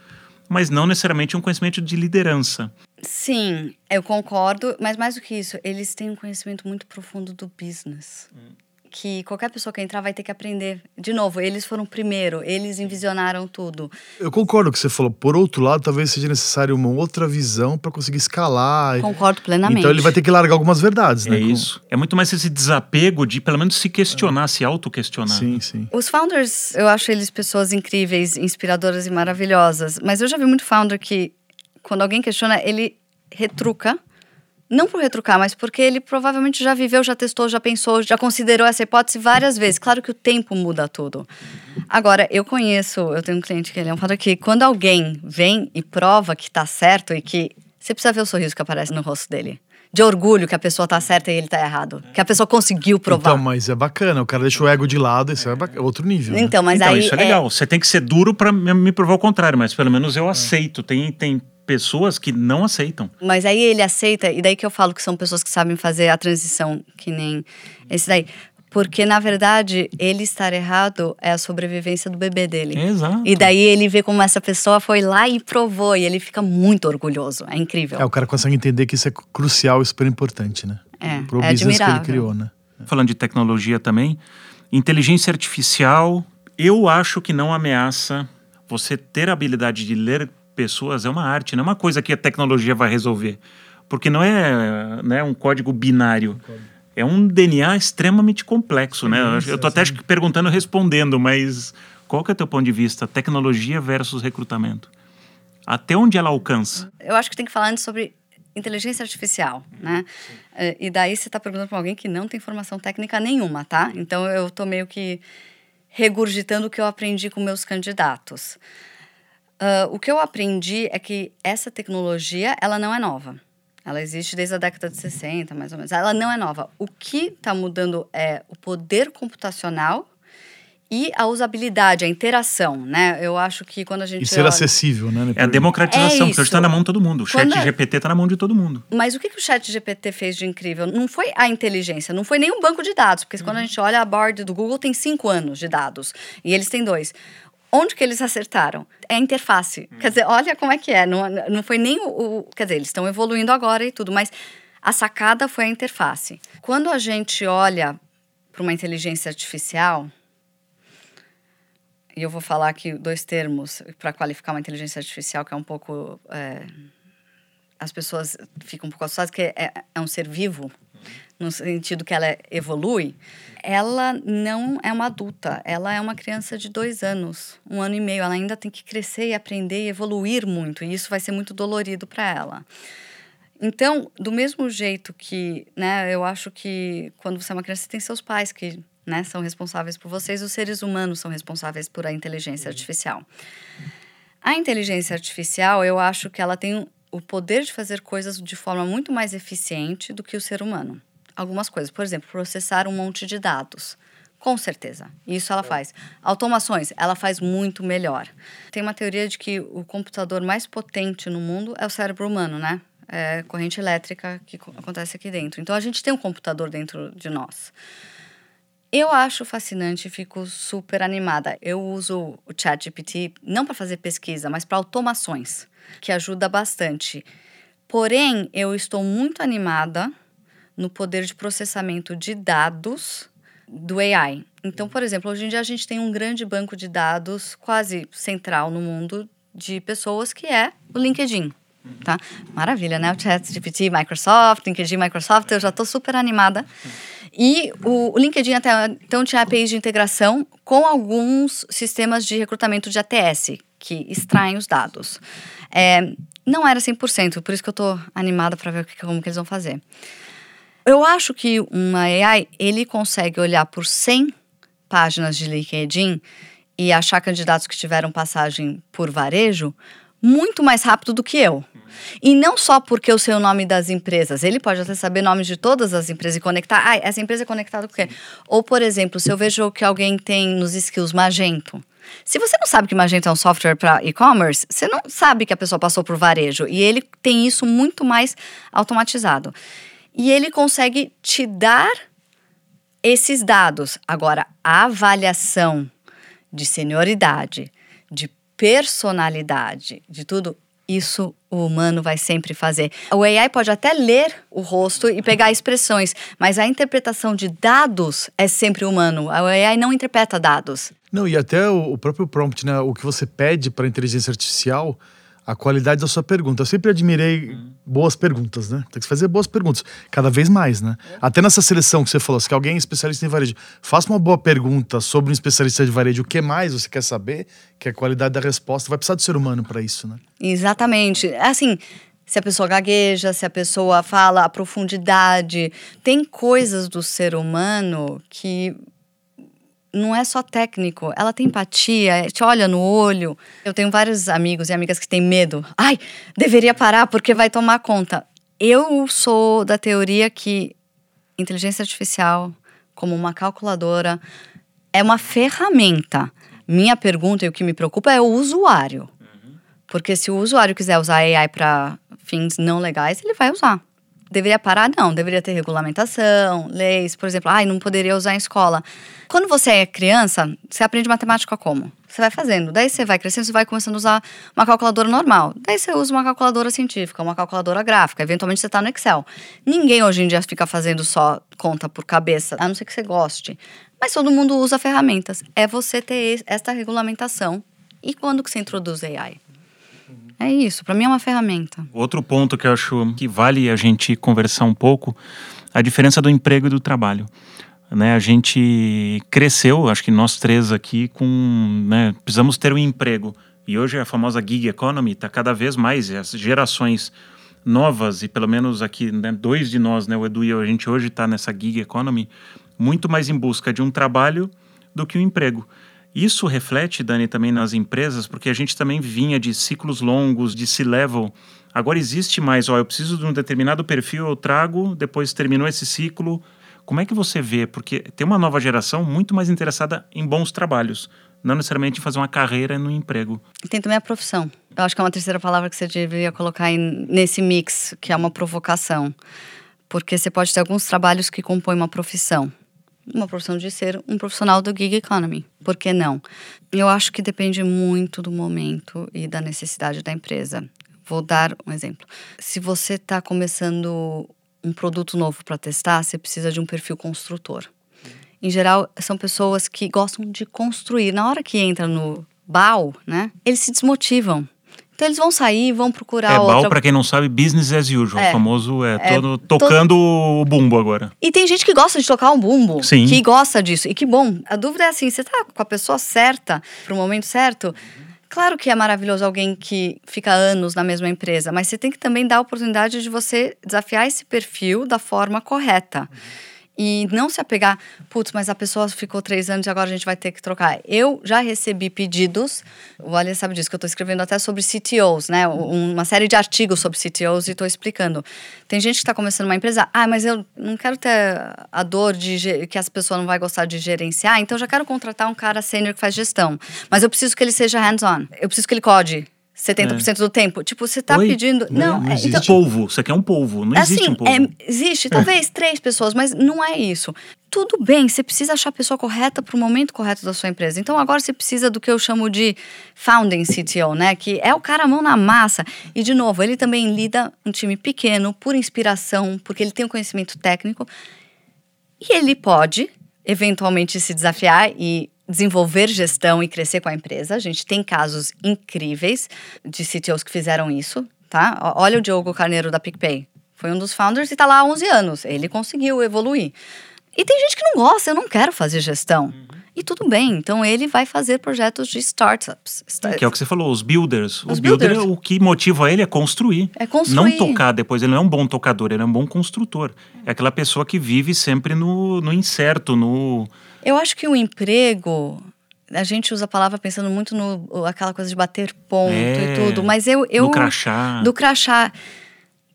mas não necessariamente um conhecimento de liderança. Sim, eu concordo, mas mais do que isso, eles têm um conhecimento muito profundo do business. Hum que qualquer pessoa que entrar vai ter que aprender. De novo, eles foram primeiro, eles envisionaram tudo. Eu concordo com o que você falou. Por outro lado, talvez seja necessário uma outra visão para conseguir escalar. Concordo plenamente. Então ele vai ter que largar algumas verdades, né? É isso. É muito mais esse desapego de, pelo menos, se questionar, é. se auto-questionar. Sim, sim. Os founders, eu acho eles pessoas incríveis, inspiradoras e maravilhosas. Mas eu já vi muito founder que, quando alguém questiona, ele retruca não por retrucar, mas porque ele provavelmente já viveu, já testou, já pensou, já considerou essa hipótese várias vezes. Claro que o tempo muda tudo. Agora, eu conheço, eu tenho um cliente que ele é um cara que quando alguém vem e prova que tá certo e que você precisa ver o sorriso que aparece no rosto dele. De orgulho que a pessoa tá certa e ele tá errado. Que a pessoa conseguiu provar. Então, mas é bacana. O cara deixa o ego de lado, isso é outro nível. Né? Então, mas então, aí. Isso é legal. É... Você tem que ser duro para me provar o contrário, mas pelo menos eu é. aceito. Tem, tem pessoas que não aceitam. Mas aí ele aceita, e daí que eu falo que são pessoas que sabem fazer a transição, que nem esse daí. Porque, na verdade, ele estar errado é a sobrevivência do bebê dele. Exato. E daí ele vê como essa pessoa foi lá e provou, e ele fica muito orgulhoso. É incrível. É, o cara consegue entender que isso é crucial e super importante, né? É, Pro é business admirável. que ele criou, né? Falando de tecnologia também, inteligência artificial, eu acho que não ameaça você ter a habilidade de ler pessoas é uma arte, não é uma coisa que a tecnologia vai resolver. Porque não é né, um código binário. É um DNA extremamente complexo, né? Eu estou até perguntando respondendo, mas qual que é o teu ponto de vista? Tecnologia versus recrutamento. Até onde ela alcança? Eu acho que tem que falar antes sobre inteligência artificial, né? É, e daí você está perguntando para alguém que não tem formação técnica nenhuma, tá? Então eu estou meio que regurgitando o que eu aprendi com meus candidatos. Uh, o que eu aprendi é que essa tecnologia, ela não é nova. Ela existe desde a década de 60, mais ou menos. Ela não é nova. O que está mudando é o poder computacional e a usabilidade, a interação, né? Eu acho que quando a gente. E ser olha... acessível, né? É a democratização, é porque hoje está na mão de todo mundo. O chat quando... GPT está na mão de todo mundo. Mas o que, que o chat GPT fez de incrível? Não foi a inteligência, não foi nem um banco de dados, porque uhum. quando a gente olha a board do Google, tem cinco anos de dados e eles têm dois. Onde que eles acertaram? É a interface. Hum. Quer dizer, olha como é que é. Não, não foi nem o, o Quer dizer, eles estão evoluindo agora e tudo, mas a sacada foi a interface. Quando a gente olha para uma inteligência artificial, e eu vou falar aqui dois termos para qualificar uma inteligência artificial que é um pouco. É, as pessoas ficam um pouco assustadas, que é, é um ser vivo, no sentido que ela evolui ela não é uma adulta, ela é uma criança de dois anos, um ano e meio. Ela ainda tem que crescer e aprender e evoluir muito, e isso vai ser muito dolorido para ela. Então, do mesmo jeito que, né, eu acho que quando você é uma criança, você tem seus pais que né, são responsáveis por vocês, os seres humanos são responsáveis por a inteligência artificial. A inteligência artificial, eu acho que ela tem o poder de fazer coisas de forma muito mais eficiente do que o ser humano algumas coisas. Por exemplo, processar um monte de dados. Com certeza. Isso ela faz. Automações, ela faz muito melhor. Tem uma teoria de que o computador mais potente no mundo é o cérebro humano, né? É corrente elétrica que acontece aqui dentro. Então a gente tem um computador dentro de nós. Eu acho fascinante fico super animada. Eu uso o ChatGPT não para fazer pesquisa, mas para automações, que ajuda bastante. Porém, eu estou muito animada no poder de processamento de dados do AI. Então, por exemplo, hoje em dia a gente tem um grande banco de dados quase central no mundo de pessoas que é o LinkedIn. Tá? Maravilha, né? O ChatGPT, Microsoft, LinkedIn, Microsoft, eu já estou super animada. E o, o, LinkedIn até então tinha APIs de integração com alguns sistemas de recrutamento de ATS, que extraem os dados. É, não era 100%, por isso que eu estou animada para ver como que eles vão fazer. Eu acho que uma AI, ele consegue olhar por 100 páginas de LinkedIn e achar candidatos que tiveram passagem por varejo muito mais rápido do que eu. E não só porque eu sei o nome das empresas, ele pode até saber nomes de todas as empresas e conectar. Ah, essa empresa é conectada com o quê? Ou, por exemplo, se eu vejo que alguém tem nos skills Magento. Se você não sabe que Magento é um software para e-commerce, você não sabe que a pessoa passou por varejo. E ele tem isso muito mais automatizado e ele consegue te dar esses dados. Agora, a avaliação de senioridade, de personalidade, de tudo, isso o humano vai sempre fazer. O AI pode até ler o rosto e pegar expressões, mas a interpretação de dados é sempre humano. A AI não interpreta dados. Não, e até o próprio prompt, né? O que você pede para a inteligência artificial a qualidade da sua pergunta. Eu sempre admirei boas perguntas, né? Tem que fazer boas perguntas, cada vez mais, né? É. Até nessa seleção que você falou, se alguém é especialista em varejo, faça uma boa pergunta sobre um especialista de varejo, o que mais você quer saber, que é a qualidade da resposta vai precisar do ser humano para isso, né? Exatamente. Assim, se a pessoa gagueja, se a pessoa fala a profundidade, tem coisas do ser humano que não é só técnico, ela tem empatia, te olha no olho. Eu tenho vários amigos e amigas que têm medo. Ai, deveria parar porque vai tomar conta. Eu sou da teoria que inteligência artificial, como uma calculadora, é uma ferramenta. Minha pergunta e o que me preocupa é o usuário. Porque se o usuário quiser usar AI para fins não legais, ele vai usar. Deveria parar? Não, deveria ter regulamentação, leis, por exemplo, ai, não poderia usar em escola. Quando você é criança, você aprende matemática como? Você vai fazendo, daí você vai crescendo, você vai começando a usar uma calculadora normal. Daí você usa uma calculadora científica, uma calculadora gráfica, eventualmente você está no Excel. Ninguém hoje em dia fica fazendo só conta por cabeça, a não ser que você goste. Mas todo mundo usa ferramentas. É você ter esta regulamentação. E quando que você introduz AI? É isso, para mim é uma ferramenta. Outro ponto que eu acho que vale a gente conversar um pouco, a diferença do emprego e do trabalho. Né, a gente cresceu, acho que nós três aqui, com. Né, precisamos ter um emprego. E hoje a famosa gig economy está cada vez mais, as gerações novas, e pelo menos aqui, né, dois de nós, né, o Edu e eu, a gente hoje está nessa gig economy, muito mais em busca de um trabalho do que um emprego. Isso reflete, Dani, também nas empresas, porque a gente também vinha de ciclos longos, de C-level. Agora existe mais, ó, eu preciso de um determinado perfil, eu trago, depois terminou esse ciclo. Como é que você vê? Porque tem uma nova geração muito mais interessada em bons trabalhos, não necessariamente em fazer uma carreira no emprego. E tem também a profissão. Eu acho que é uma terceira palavra que você deveria colocar nesse mix, que é uma provocação. Porque você pode ter alguns trabalhos que compõem uma profissão uma profissão de ser um profissional do gig economy. Por que não? Eu acho que depende muito do momento e da necessidade da empresa. Vou dar um exemplo. Se você está começando um produto novo para testar, você precisa de um perfil construtor. Em geral, são pessoas que gostam de construir. Na hora que entra no BAU, né, eles se desmotivam. Então eles vão sair, vão procurar é, outra... Para quem não sabe, business as usual. É, o famoso é, é todo, tocando todo... o bumbo agora. E tem gente que gosta de tocar um bumbo. Sim. Que gosta disso. E que bom. A dúvida é assim, você tá com a pessoa certa, para o momento certo... Claro que é maravilhoso alguém que fica anos na mesma empresa, mas você tem que também dar a oportunidade de você desafiar esse perfil da forma correta. E não se apegar, putz, mas a pessoa ficou três anos e agora a gente vai ter que trocar. Eu já recebi pedidos, o Alias sabe disso, que eu estou escrevendo até sobre CTOs, né? Uma série de artigos sobre CTOs e estou explicando. Tem gente que está começando uma empresa, ah, mas eu não quero ter a dor de que as pessoas não vão gostar de gerenciar, então já quero contratar um cara sênior que faz gestão. Mas eu preciso que ele seja hands-on, eu preciso que ele code. 70% é. do tempo. Tipo, você tá Oi? pedindo. Não, não, é, então, polvo. Você quer um polvo. Não assim, existe um polvo. É, existe, talvez três pessoas, mas não é isso. Tudo bem, você precisa achar a pessoa correta para o momento correto da sua empresa. Então agora você precisa do que eu chamo de founding CTO, né? Que é o cara mão na massa. E de novo, ele também lida um time pequeno, por inspiração, porque ele tem um conhecimento técnico. E ele pode eventualmente se desafiar e desenvolver gestão e crescer com a empresa. A gente tem casos incríveis de CTOs que fizeram isso, tá? Olha o Diogo Carneiro da PicPay. Foi um dos founders e está lá há 11 anos. Ele conseguiu evoluir. E tem gente que não gosta, eu não quero fazer gestão. Uhum. E tudo bem, então ele vai fazer projetos de startups. Que é o que você falou, os builders. Os o builder, builder, o que motiva ele é construir. É construir. Não tocar depois. Ele não é um bom tocador, ele é um bom construtor. É aquela pessoa que vive sempre no, no incerto, no eu acho que o emprego, a gente usa a palavra pensando muito no aquela coisa de bater ponto é, e tudo, mas eu eu do crachá. Do crachá.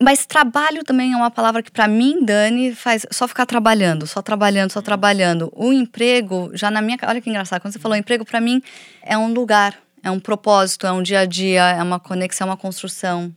Mas trabalho também é uma palavra que para mim, Dani, faz só ficar trabalhando, só trabalhando, só trabalhando. O emprego, já na minha, olha que engraçado, quando você falou emprego para mim é um lugar, é um propósito, é um dia a dia, é uma conexão, é uma construção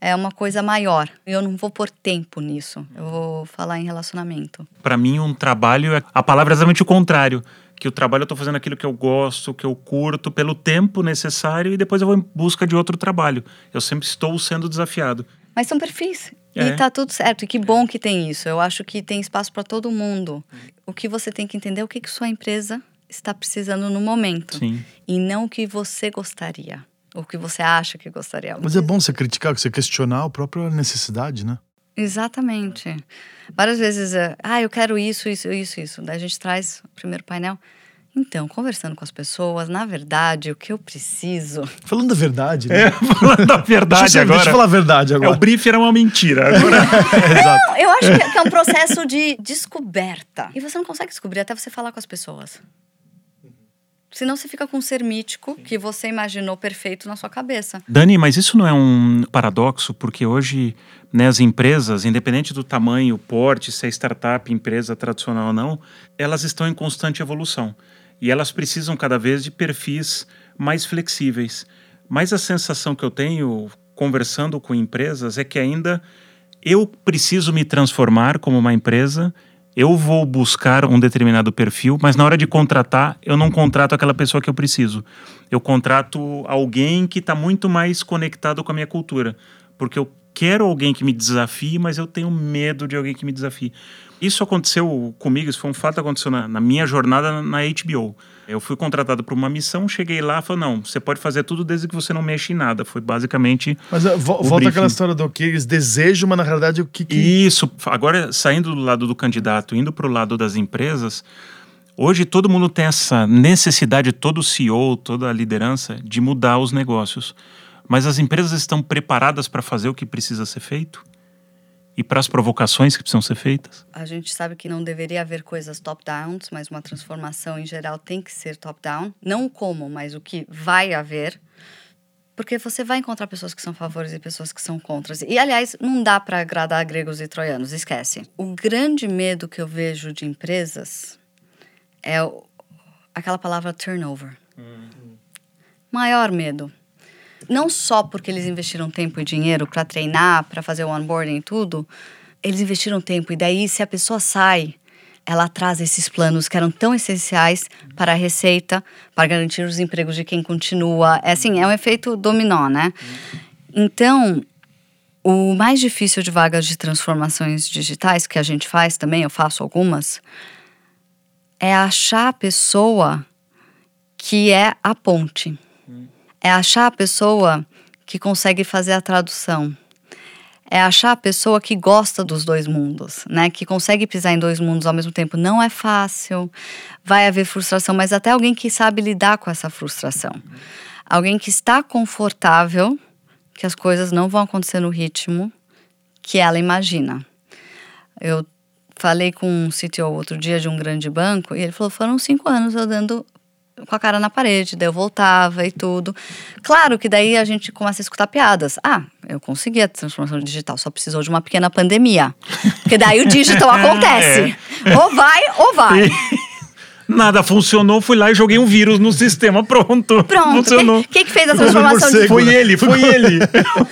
é uma coisa maior. Eu não vou pôr tempo nisso. Eu vou falar em relacionamento. Para mim, um trabalho é a palavra é exatamente o contrário. Que o trabalho eu estou fazendo aquilo que eu gosto, que eu curto, pelo tempo necessário e depois eu vou em busca de outro trabalho. Eu sempre estou sendo desafiado. Mas são perfis. É. E tá tudo certo. E que bom que tem isso. Eu acho que tem espaço para todo mundo. O que você tem que entender é o que, que sua empresa está precisando no momento. Sim. E não o que você gostaria o que você acha que gostaria. Mas é bom você criticar, você questionar a própria necessidade, né? Exatamente. Várias vezes, é, ah, eu quero isso, isso, isso, isso. Daí a gente traz o primeiro painel. Então, conversando com as pessoas, na verdade, o que eu preciso. Falando da verdade, né? É, falando da verdade deixa, agora. Deixa eu falar a verdade agora. É, o brief era uma mentira. Agora... Não, eu acho que é um processo de descoberta. E você não consegue descobrir até você falar com as pessoas. Senão você fica com um ser mítico que você imaginou perfeito na sua cabeça. Dani, mas isso não é um paradoxo? Porque hoje né, as empresas, independente do tamanho, porte, se é startup, empresa tradicional ou não, elas estão em constante evolução. E elas precisam cada vez de perfis mais flexíveis. Mas a sensação que eu tenho conversando com empresas é que ainda eu preciso me transformar como uma empresa eu vou buscar um determinado perfil, mas na hora de contratar, eu não contrato aquela pessoa que eu preciso. Eu contrato alguém que está muito mais conectado com a minha cultura. Porque eu quero alguém que me desafie, mas eu tenho medo de alguém que me desafie. Isso aconteceu comigo, isso foi um fato que aconteceu na, na minha jornada na HBO. Eu fui contratado para uma missão, cheguei lá e falei, não, você pode fazer tudo desde que você não mexa em nada. Foi basicamente. Mas uh, volta àquela história do que eles desejam, mas na realidade o que. que... Isso. Agora, saindo do lado do candidato, indo para o lado das empresas, hoje todo mundo tem essa necessidade, todo CEO, toda a liderança, de mudar os negócios. Mas as empresas estão preparadas para fazer o que precisa ser feito? E para as provocações que precisam ser feitas? A gente sabe que não deveria haver coisas top-down, mas uma transformação em geral tem que ser top-down. Não como, mas o que vai haver. Porque você vai encontrar pessoas que são favores e pessoas que são contras. E, aliás, não dá para agradar gregos e troianos, esquece. O grande medo que eu vejo de empresas é aquela palavra turnover. Uhum. Maior medo não só porque eles investiram tempo e dinheiro para treinar, para fazer o onboarding e tudo, eles investiram tempo. E daí, se a pessoa sai, ela traz esses planos que eram tão essenciais para a receita, para garantir os empregos de quem continua. É assim, é um efeito dominó, né? Então, o mais difícil de vagas de transformações digitais, que a gente faz também, eu faço algumas, é achar a pessoa que é a ponte é achar a pessoa que consegue fazer a tradução. É achar a pessoa que gosta dos dois mundos, né? Que consegue pisar em dois mundos ao mesmo tempo. Não é fácil, vai haver frustração, mas até alguém que sabe lidar com essa frustração. Alguém que está confortável, que as coisas não vão acontecer no ritmo que ela imagina. Eu falei com um CTO outro dia de um grande banco e ele falou: foram cinco anos eu dando com a cara na parede, daí eu voltava e tudo. Claro que daí a gente começa a escutar piadas. Ah, eu consegui a transformação digital, só precisou de uma pequena pandemia. Porque daí o digital acontece. É. Ou vai, ou vai. Nada funcionou, fui lá e joguei um vírus no sistema, pronto. Pronto. Funcionou. Quem que fez a transformação digital? Foi ele, foi ele.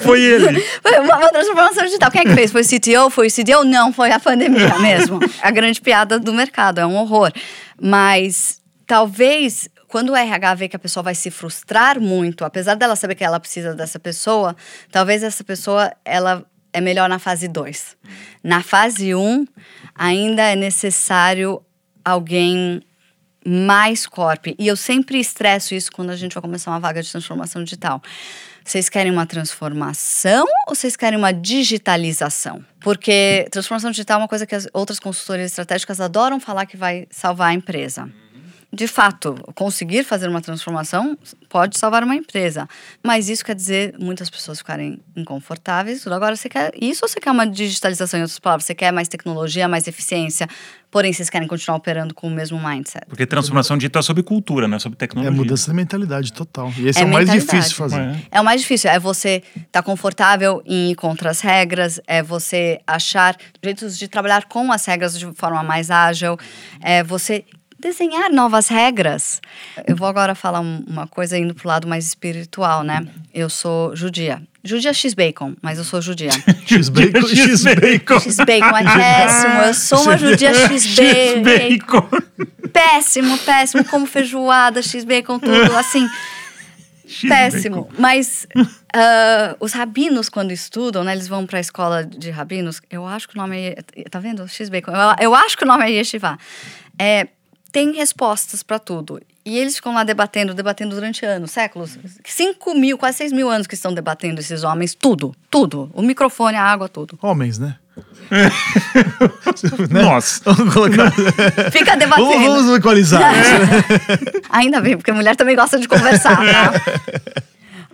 foi ele. Foi uma, uma, transformação digital. Quem é que fez? Foi o CTO? Foi o CDO? Não, foi a pandemia mesmo. a grande piada do mercado, é um horror. Mas talvez quando o RH vê que a pessoa vai se frustrar muito, apesar dela saber que ela precisa dessa pessoa, talvez essa pessoa ela é melhor na fase 2. Na fase 1, um, ainda é necessário alguém mais corp. E eu sempre estresso isso quando a gente vai começar uma vaga de transformação digital. Vocês querem uma transformação ou vocês querem uma digitalização? Porque transformação digital é uma coisa que as outras consultorias estratégicas adoram falar que vai salvar a empresa de fato, conseguir fazer uma transformação pode salvar uma empresa. Mas isso quer dizer muitas pessoas ficarem inconfortáveis. Agora, você quer isso ou você quer uma digitalização, em outras palavras? Você quer mais tecnologia, mais eficiência, porém vocês querem continuar operando com o mesmo mindset? Porque transformação digital é sobre cultura, não é sobre tecnologia. É mudança de mentalidade total. E esse é, é o mais difícil de fazer. É. é o mais difícil. É você estar tá confortável em ir contra as regras, é você achar jeitos de trabalhar com as regras de forma mais ágil, é você desenhar novas regras. Eu vou agora falar uma coisa indo pro lado mais espiritual, né? Eu sou judia. Judia X-Bacon, mas eu sou judia. X-Bacon? X-Bacon. X-Bacon é péssimo. Eu sou uma judia X-Bacon. Péssimo, péssimo. Como feijoada, X-Bacon, tudo assim. Péssimo. Mas uh, os rabinos, quando estudam, né, eles vão para a escola de rabinos. Eu acho que o nome é. Tá vendo? X-Bacon. Eu, eu, acho que o nome é Yeshiva. É, tem respostas para tudo. E eles ficam lá debatendo, debatendo durante anos, séculos. Cinco mil, quase seis mil anos que estão debatendo esses homens, tudo, tudo. O microfone, a água, tudo. Homens, né? né? Nossa. Vamos colocar. Fica debatendo. Vamos, vamos equalizar. Ainda bem, porque mulher também gosta de conversar, tá?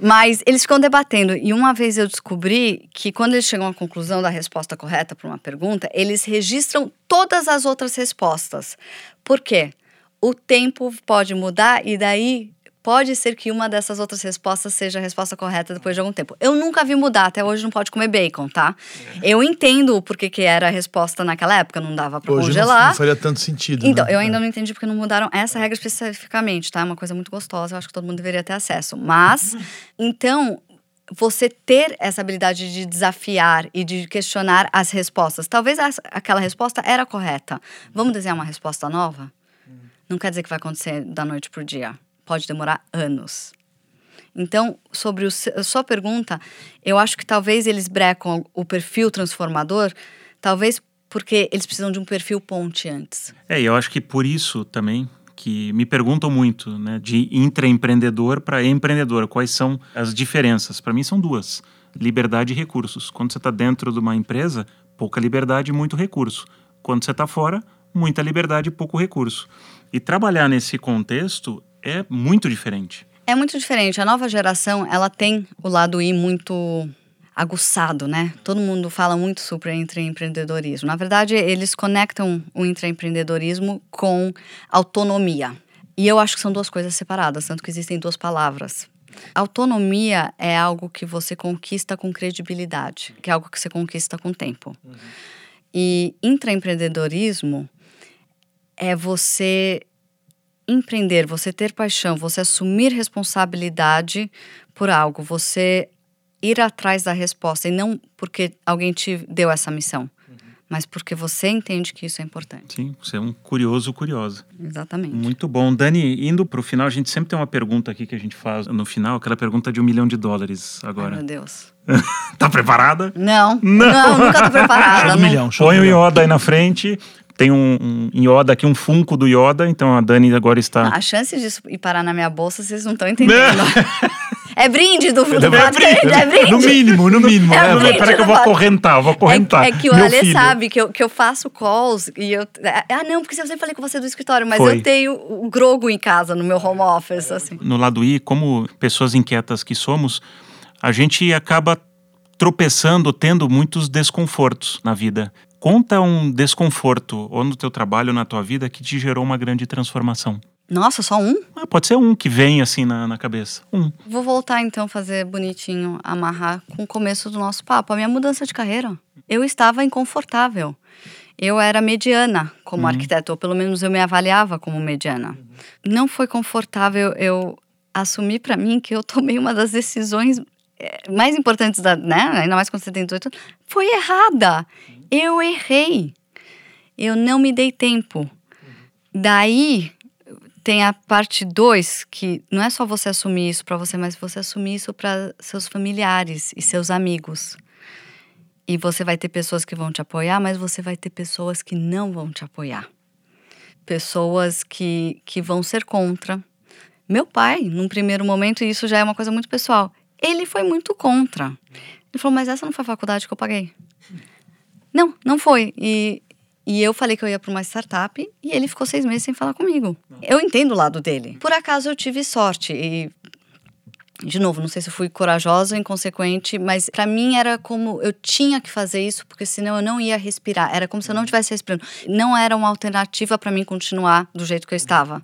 Mas eles ficam debatendo. E uma vez eu descobri que quando eles chegam à conclusão da resposta correta para uma pergunta, eles registram todas as outras respostas. Por quê? O tempo pode mudar e daí pode ser que uma dessas outras respostas seja a resposta correta depois de algum tempo. Eu nunca vi mudar, até hoje não pode comer bacon, tá? É. Eu entendo o porquê que era a resposta naquela época, não dava para congelar. Não, não faria tanto sentido. Então, né? eu ainda é. não entendi porque não mudaram essa regra especificamente, tá? É uma coisa muito gostosa, eu acho que todo mundo deveria ter acesso. Mas, então, você ter essa habilidade de desafiar e de questionar as respostas. Talvez aquela resposta era correta. Vamos desenhar uma resposta nova? Hum. Não quer dizer que vai acontecer da noite pro dia pode demorar anos. Então, sobre a sua pergunta, eu acho que talvez eles brecam o perfil transformador, talvez porque eles precisam de um perfil ponte antes. É, eu acho que por isso também que me perguntam muito, né, de intraempreendedor para empreendedor, quais são as diferenças? Para mim são duas: liberdade e recursos. Quando você está dentro de uma empresa, pouca liberdade e muito recurso. Quando você está fora, muita liberdade e pouco recurso. E trabalhar nesse contexto é muito diferente. É muito diferente. A nova geração, ela tem o lado I muito aguçado, né? Todo mundo fala muito sobre intraempreendedorismo. Na verdade, eles conectam o intraempreendedorismo com autonomia. E eu acho que são duas coisas separadas, tanto que existem duas palavras. Autonomia é algo que você conquista com credibilidade, que é algo que você conquista com tempo. Uhum. E intraempreendedorismo é você empreender, você ter paixão, você assumir responsabilidade por algo, você ir atrás da resposta e não porque alguém te deu essa missão, uhum. mas porque você entende que isso é importante. Sim, você é um curioso curiosa. Exatamente. Muito bom. Dani, indo para o final, a gente sempre tem uma pergunta aqui que a gente faz no final, aquela pergunta de um milhão de dólares agora. Ai, meu Deus. tá preparada? Não. Não, não nunca tô preparada. Um milhão, Põe o Yoda aí na frente tem um, um Yoda aqui, um Funko do Yoda, então a Dani agora está. A chance disso ir parar na minha bolsa, vocês não estão entendendo. É brinde do, do é, brinde, é brinde. No mínimo, no mínimo. É, é Peraí que eu vou acorrentar, eu vou acorrentar. É, é que o Ale sabe que eu, que eu faço calls e eu. É, ah, não, porque eu sempre falei com você do escritório, mas Foi. eu tenho o Grogo em casa, no meu home office, assim. No lado I, como pessoas inquietas que somos, a gente acaba tropeçando, tendo muitos desconfortos na vida Conta um desconforto ou no teu trabalho ou na tua vida que te gerou uma grande transformação. Nossa, só um? Ah, pode ser um que vem assim na, na cabeça. Um. Vou voltar então fazer bonitinho, amarrar com o começo do nosso papo, a minha mudança de carreira. Eu estava inconfortável. Eu era mediana como arquiteto, ou pelo menos eu me avaliava como mediana. Não foi confortável eu assumir para mim que eu tomei uma das decisões eh, mais importantes da, né, ainda mais quando você tem 18 anos, foi errada. Eu errei. Eu não me dei tempo. Daí tem a parte 2, que não é só você assumir isso para você, mas você assumir isso para seus familiares e seus amigos. E você vai ter pessoas que vão te apoiar, mas você vai ter pessoas que não vão te apoiar. Pessoas que, que vão ser contra. Meu pai, num primeiro momento, e isso já é uma coisa muito pessoal, ele foi muito contra. Ele falou, mas essa não foi a faculdade que eu paguei. Não, não foi. E, e eu falei que eu ia para uma startup e ele ficou seis meses sem falar comigo. Eu entendo o lado dele. Por acaso eu tive sorte e de novo, não sei se eu fui corajosa ou inconsequente, mas para mim era como eu tinha que fazer isso, porque senão eu não ia respirar. Era como se eu não estivesse respirando. Não era uma alternativa para mim continuar do jeito que eu estava.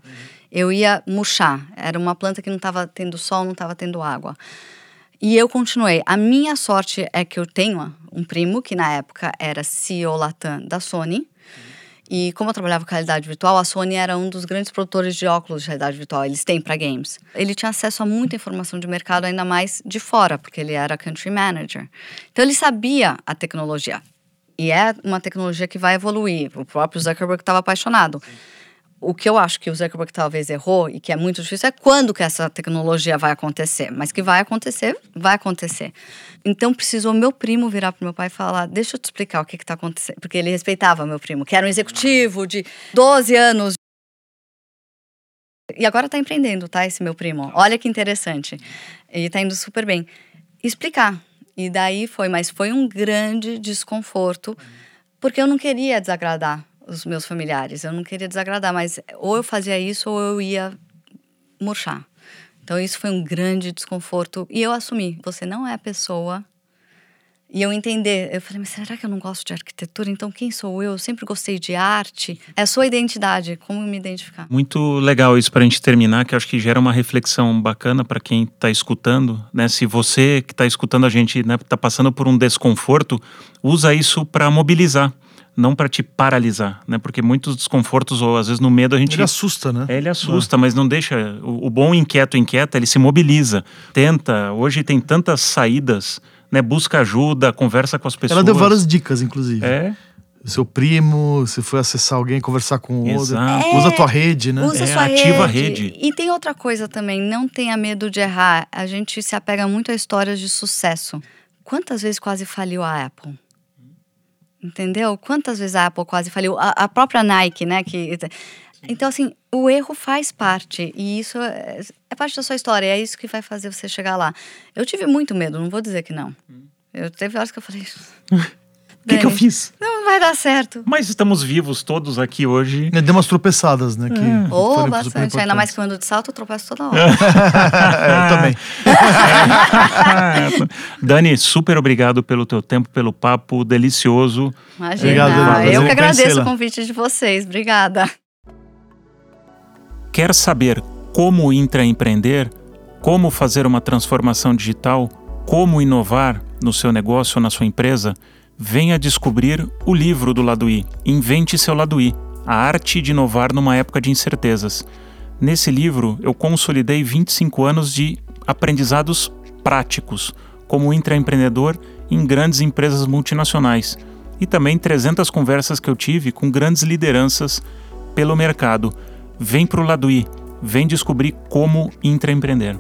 Eu ia murchar. Era uma planta que não estava tendo sol, não estava tendo água. E eu continuei. A minha sorte é que eu tenho um primo que na época era CEO Latam da Sony. E como eu trabalhava com realidade virtual, a Sony era um dos grandes produtores de óculos de realidade virtual. Eles têm para games. Ele tinha acesso a muita informação de mercado, ainda mais de fora, porque ele era country manager. Então ele sabia a tecnologia. E é uma tecnologia que vai evoluir. O próprio Zuckerberg estava apaixonado. O que eu acho que o Zuckerberg talvez errou e que é muito difícil é quando que essa tecnologia vai acontecer. Mas que vai acontecer, vai acontecer. Então precisou meu primo virar pro meu pai e falar: Deixa eu te explicar o que está acontecendo. Porque ele respeitava meu primo, que era um executivo de 12 anos. E agora está empreendendo, tá? Esse meu primo. Olha que interessante. E está indo super bem. Explicar. E daí foi, mas foi um grande desconforto, porque eu não queria desagradar os meus familiares. Eu não queria desagradar, mas ou eu fazia isso ou eu ia murchar. Então isso foi um grande desconforto e eu assumi, você não é a pessoa. E eu entender, eu falei, mas será que eu não gosto de arquitetura? Então quem sou eu? Eu sempre gostei de arte. É a sua identidade, como me identificar. Muito legal isso para a gente terminar, que acho que gera uma reflexão bacana para quem está escutando, né? Se você que está escutando a gente né, tá passando por um desconforto, usa isso para mobilizar não para te paralisar, né? Porque muitos desconfortos ou às vezes no medo a gente Ele assusta, né? É, ele assusta, mas não deixa. O, o, bom inquieto inquieta, ele se mobiliza, tenta. Hoje tem tantas saídas, né? Busca ajuda, conversa com as pessoas. Ela deu várias dicas, inclusive. É. Seu primo, se foi acessar alguém, conversar com o outro. Exato. Usa a tua rede, né? Usa É, sua ativa a rede. rede. E tem outra coisa também, não tenha medo de errar. A gente se apega muito a histórias de sucesso. Quantas vezes quase faliu a Apple? Entendeu? Quantas vezes a Apple quase faliu? A, a própria Nike, né? Que, então, assim, o erro faz parte. E isso é, é parte da sua história. É isso que vai fazer você chegar lá. Eu tive muito medo, não vou dizer que não. Eu teve horas que eu falei. O que, que eu Dani, fiz? Não vai dar certo. Mas estamos vivos todos aqui hoje. Deu umas tropeçadas, né? Que Ou foram super bastante. Ainda mais que eu ando de salto, eu tropeço toda hora. É, eu também. Dani, super obrigado pelo teu tempo, pelo papo delicioso. Imagina. Obrigado, eu que agradeço o convite de vocês. Obrigada. Quer saber como intraempreender, como fazer uma transformação digital, como inovar no seu negócio ou na sua empresa? Venha descobrir o livro do Lado I, Invente seu Lado I, a arte de inovar numa época de incertezas. Nesse livro, eu consolidei 25 anos de aprendizados práticos, como intraempreendedor em grandes empresas multinacionais, e também 300 conversas que eu tive com grandes lideranças pelo mercado. Vem pro Lado I, vem descobrir como intraempreender.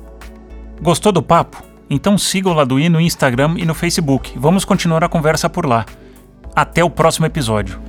Gostou do papo? Então siga o Lado I no Instagram e no Facebook. Vamos continuar a conversa por lá. Até o próximo episódio.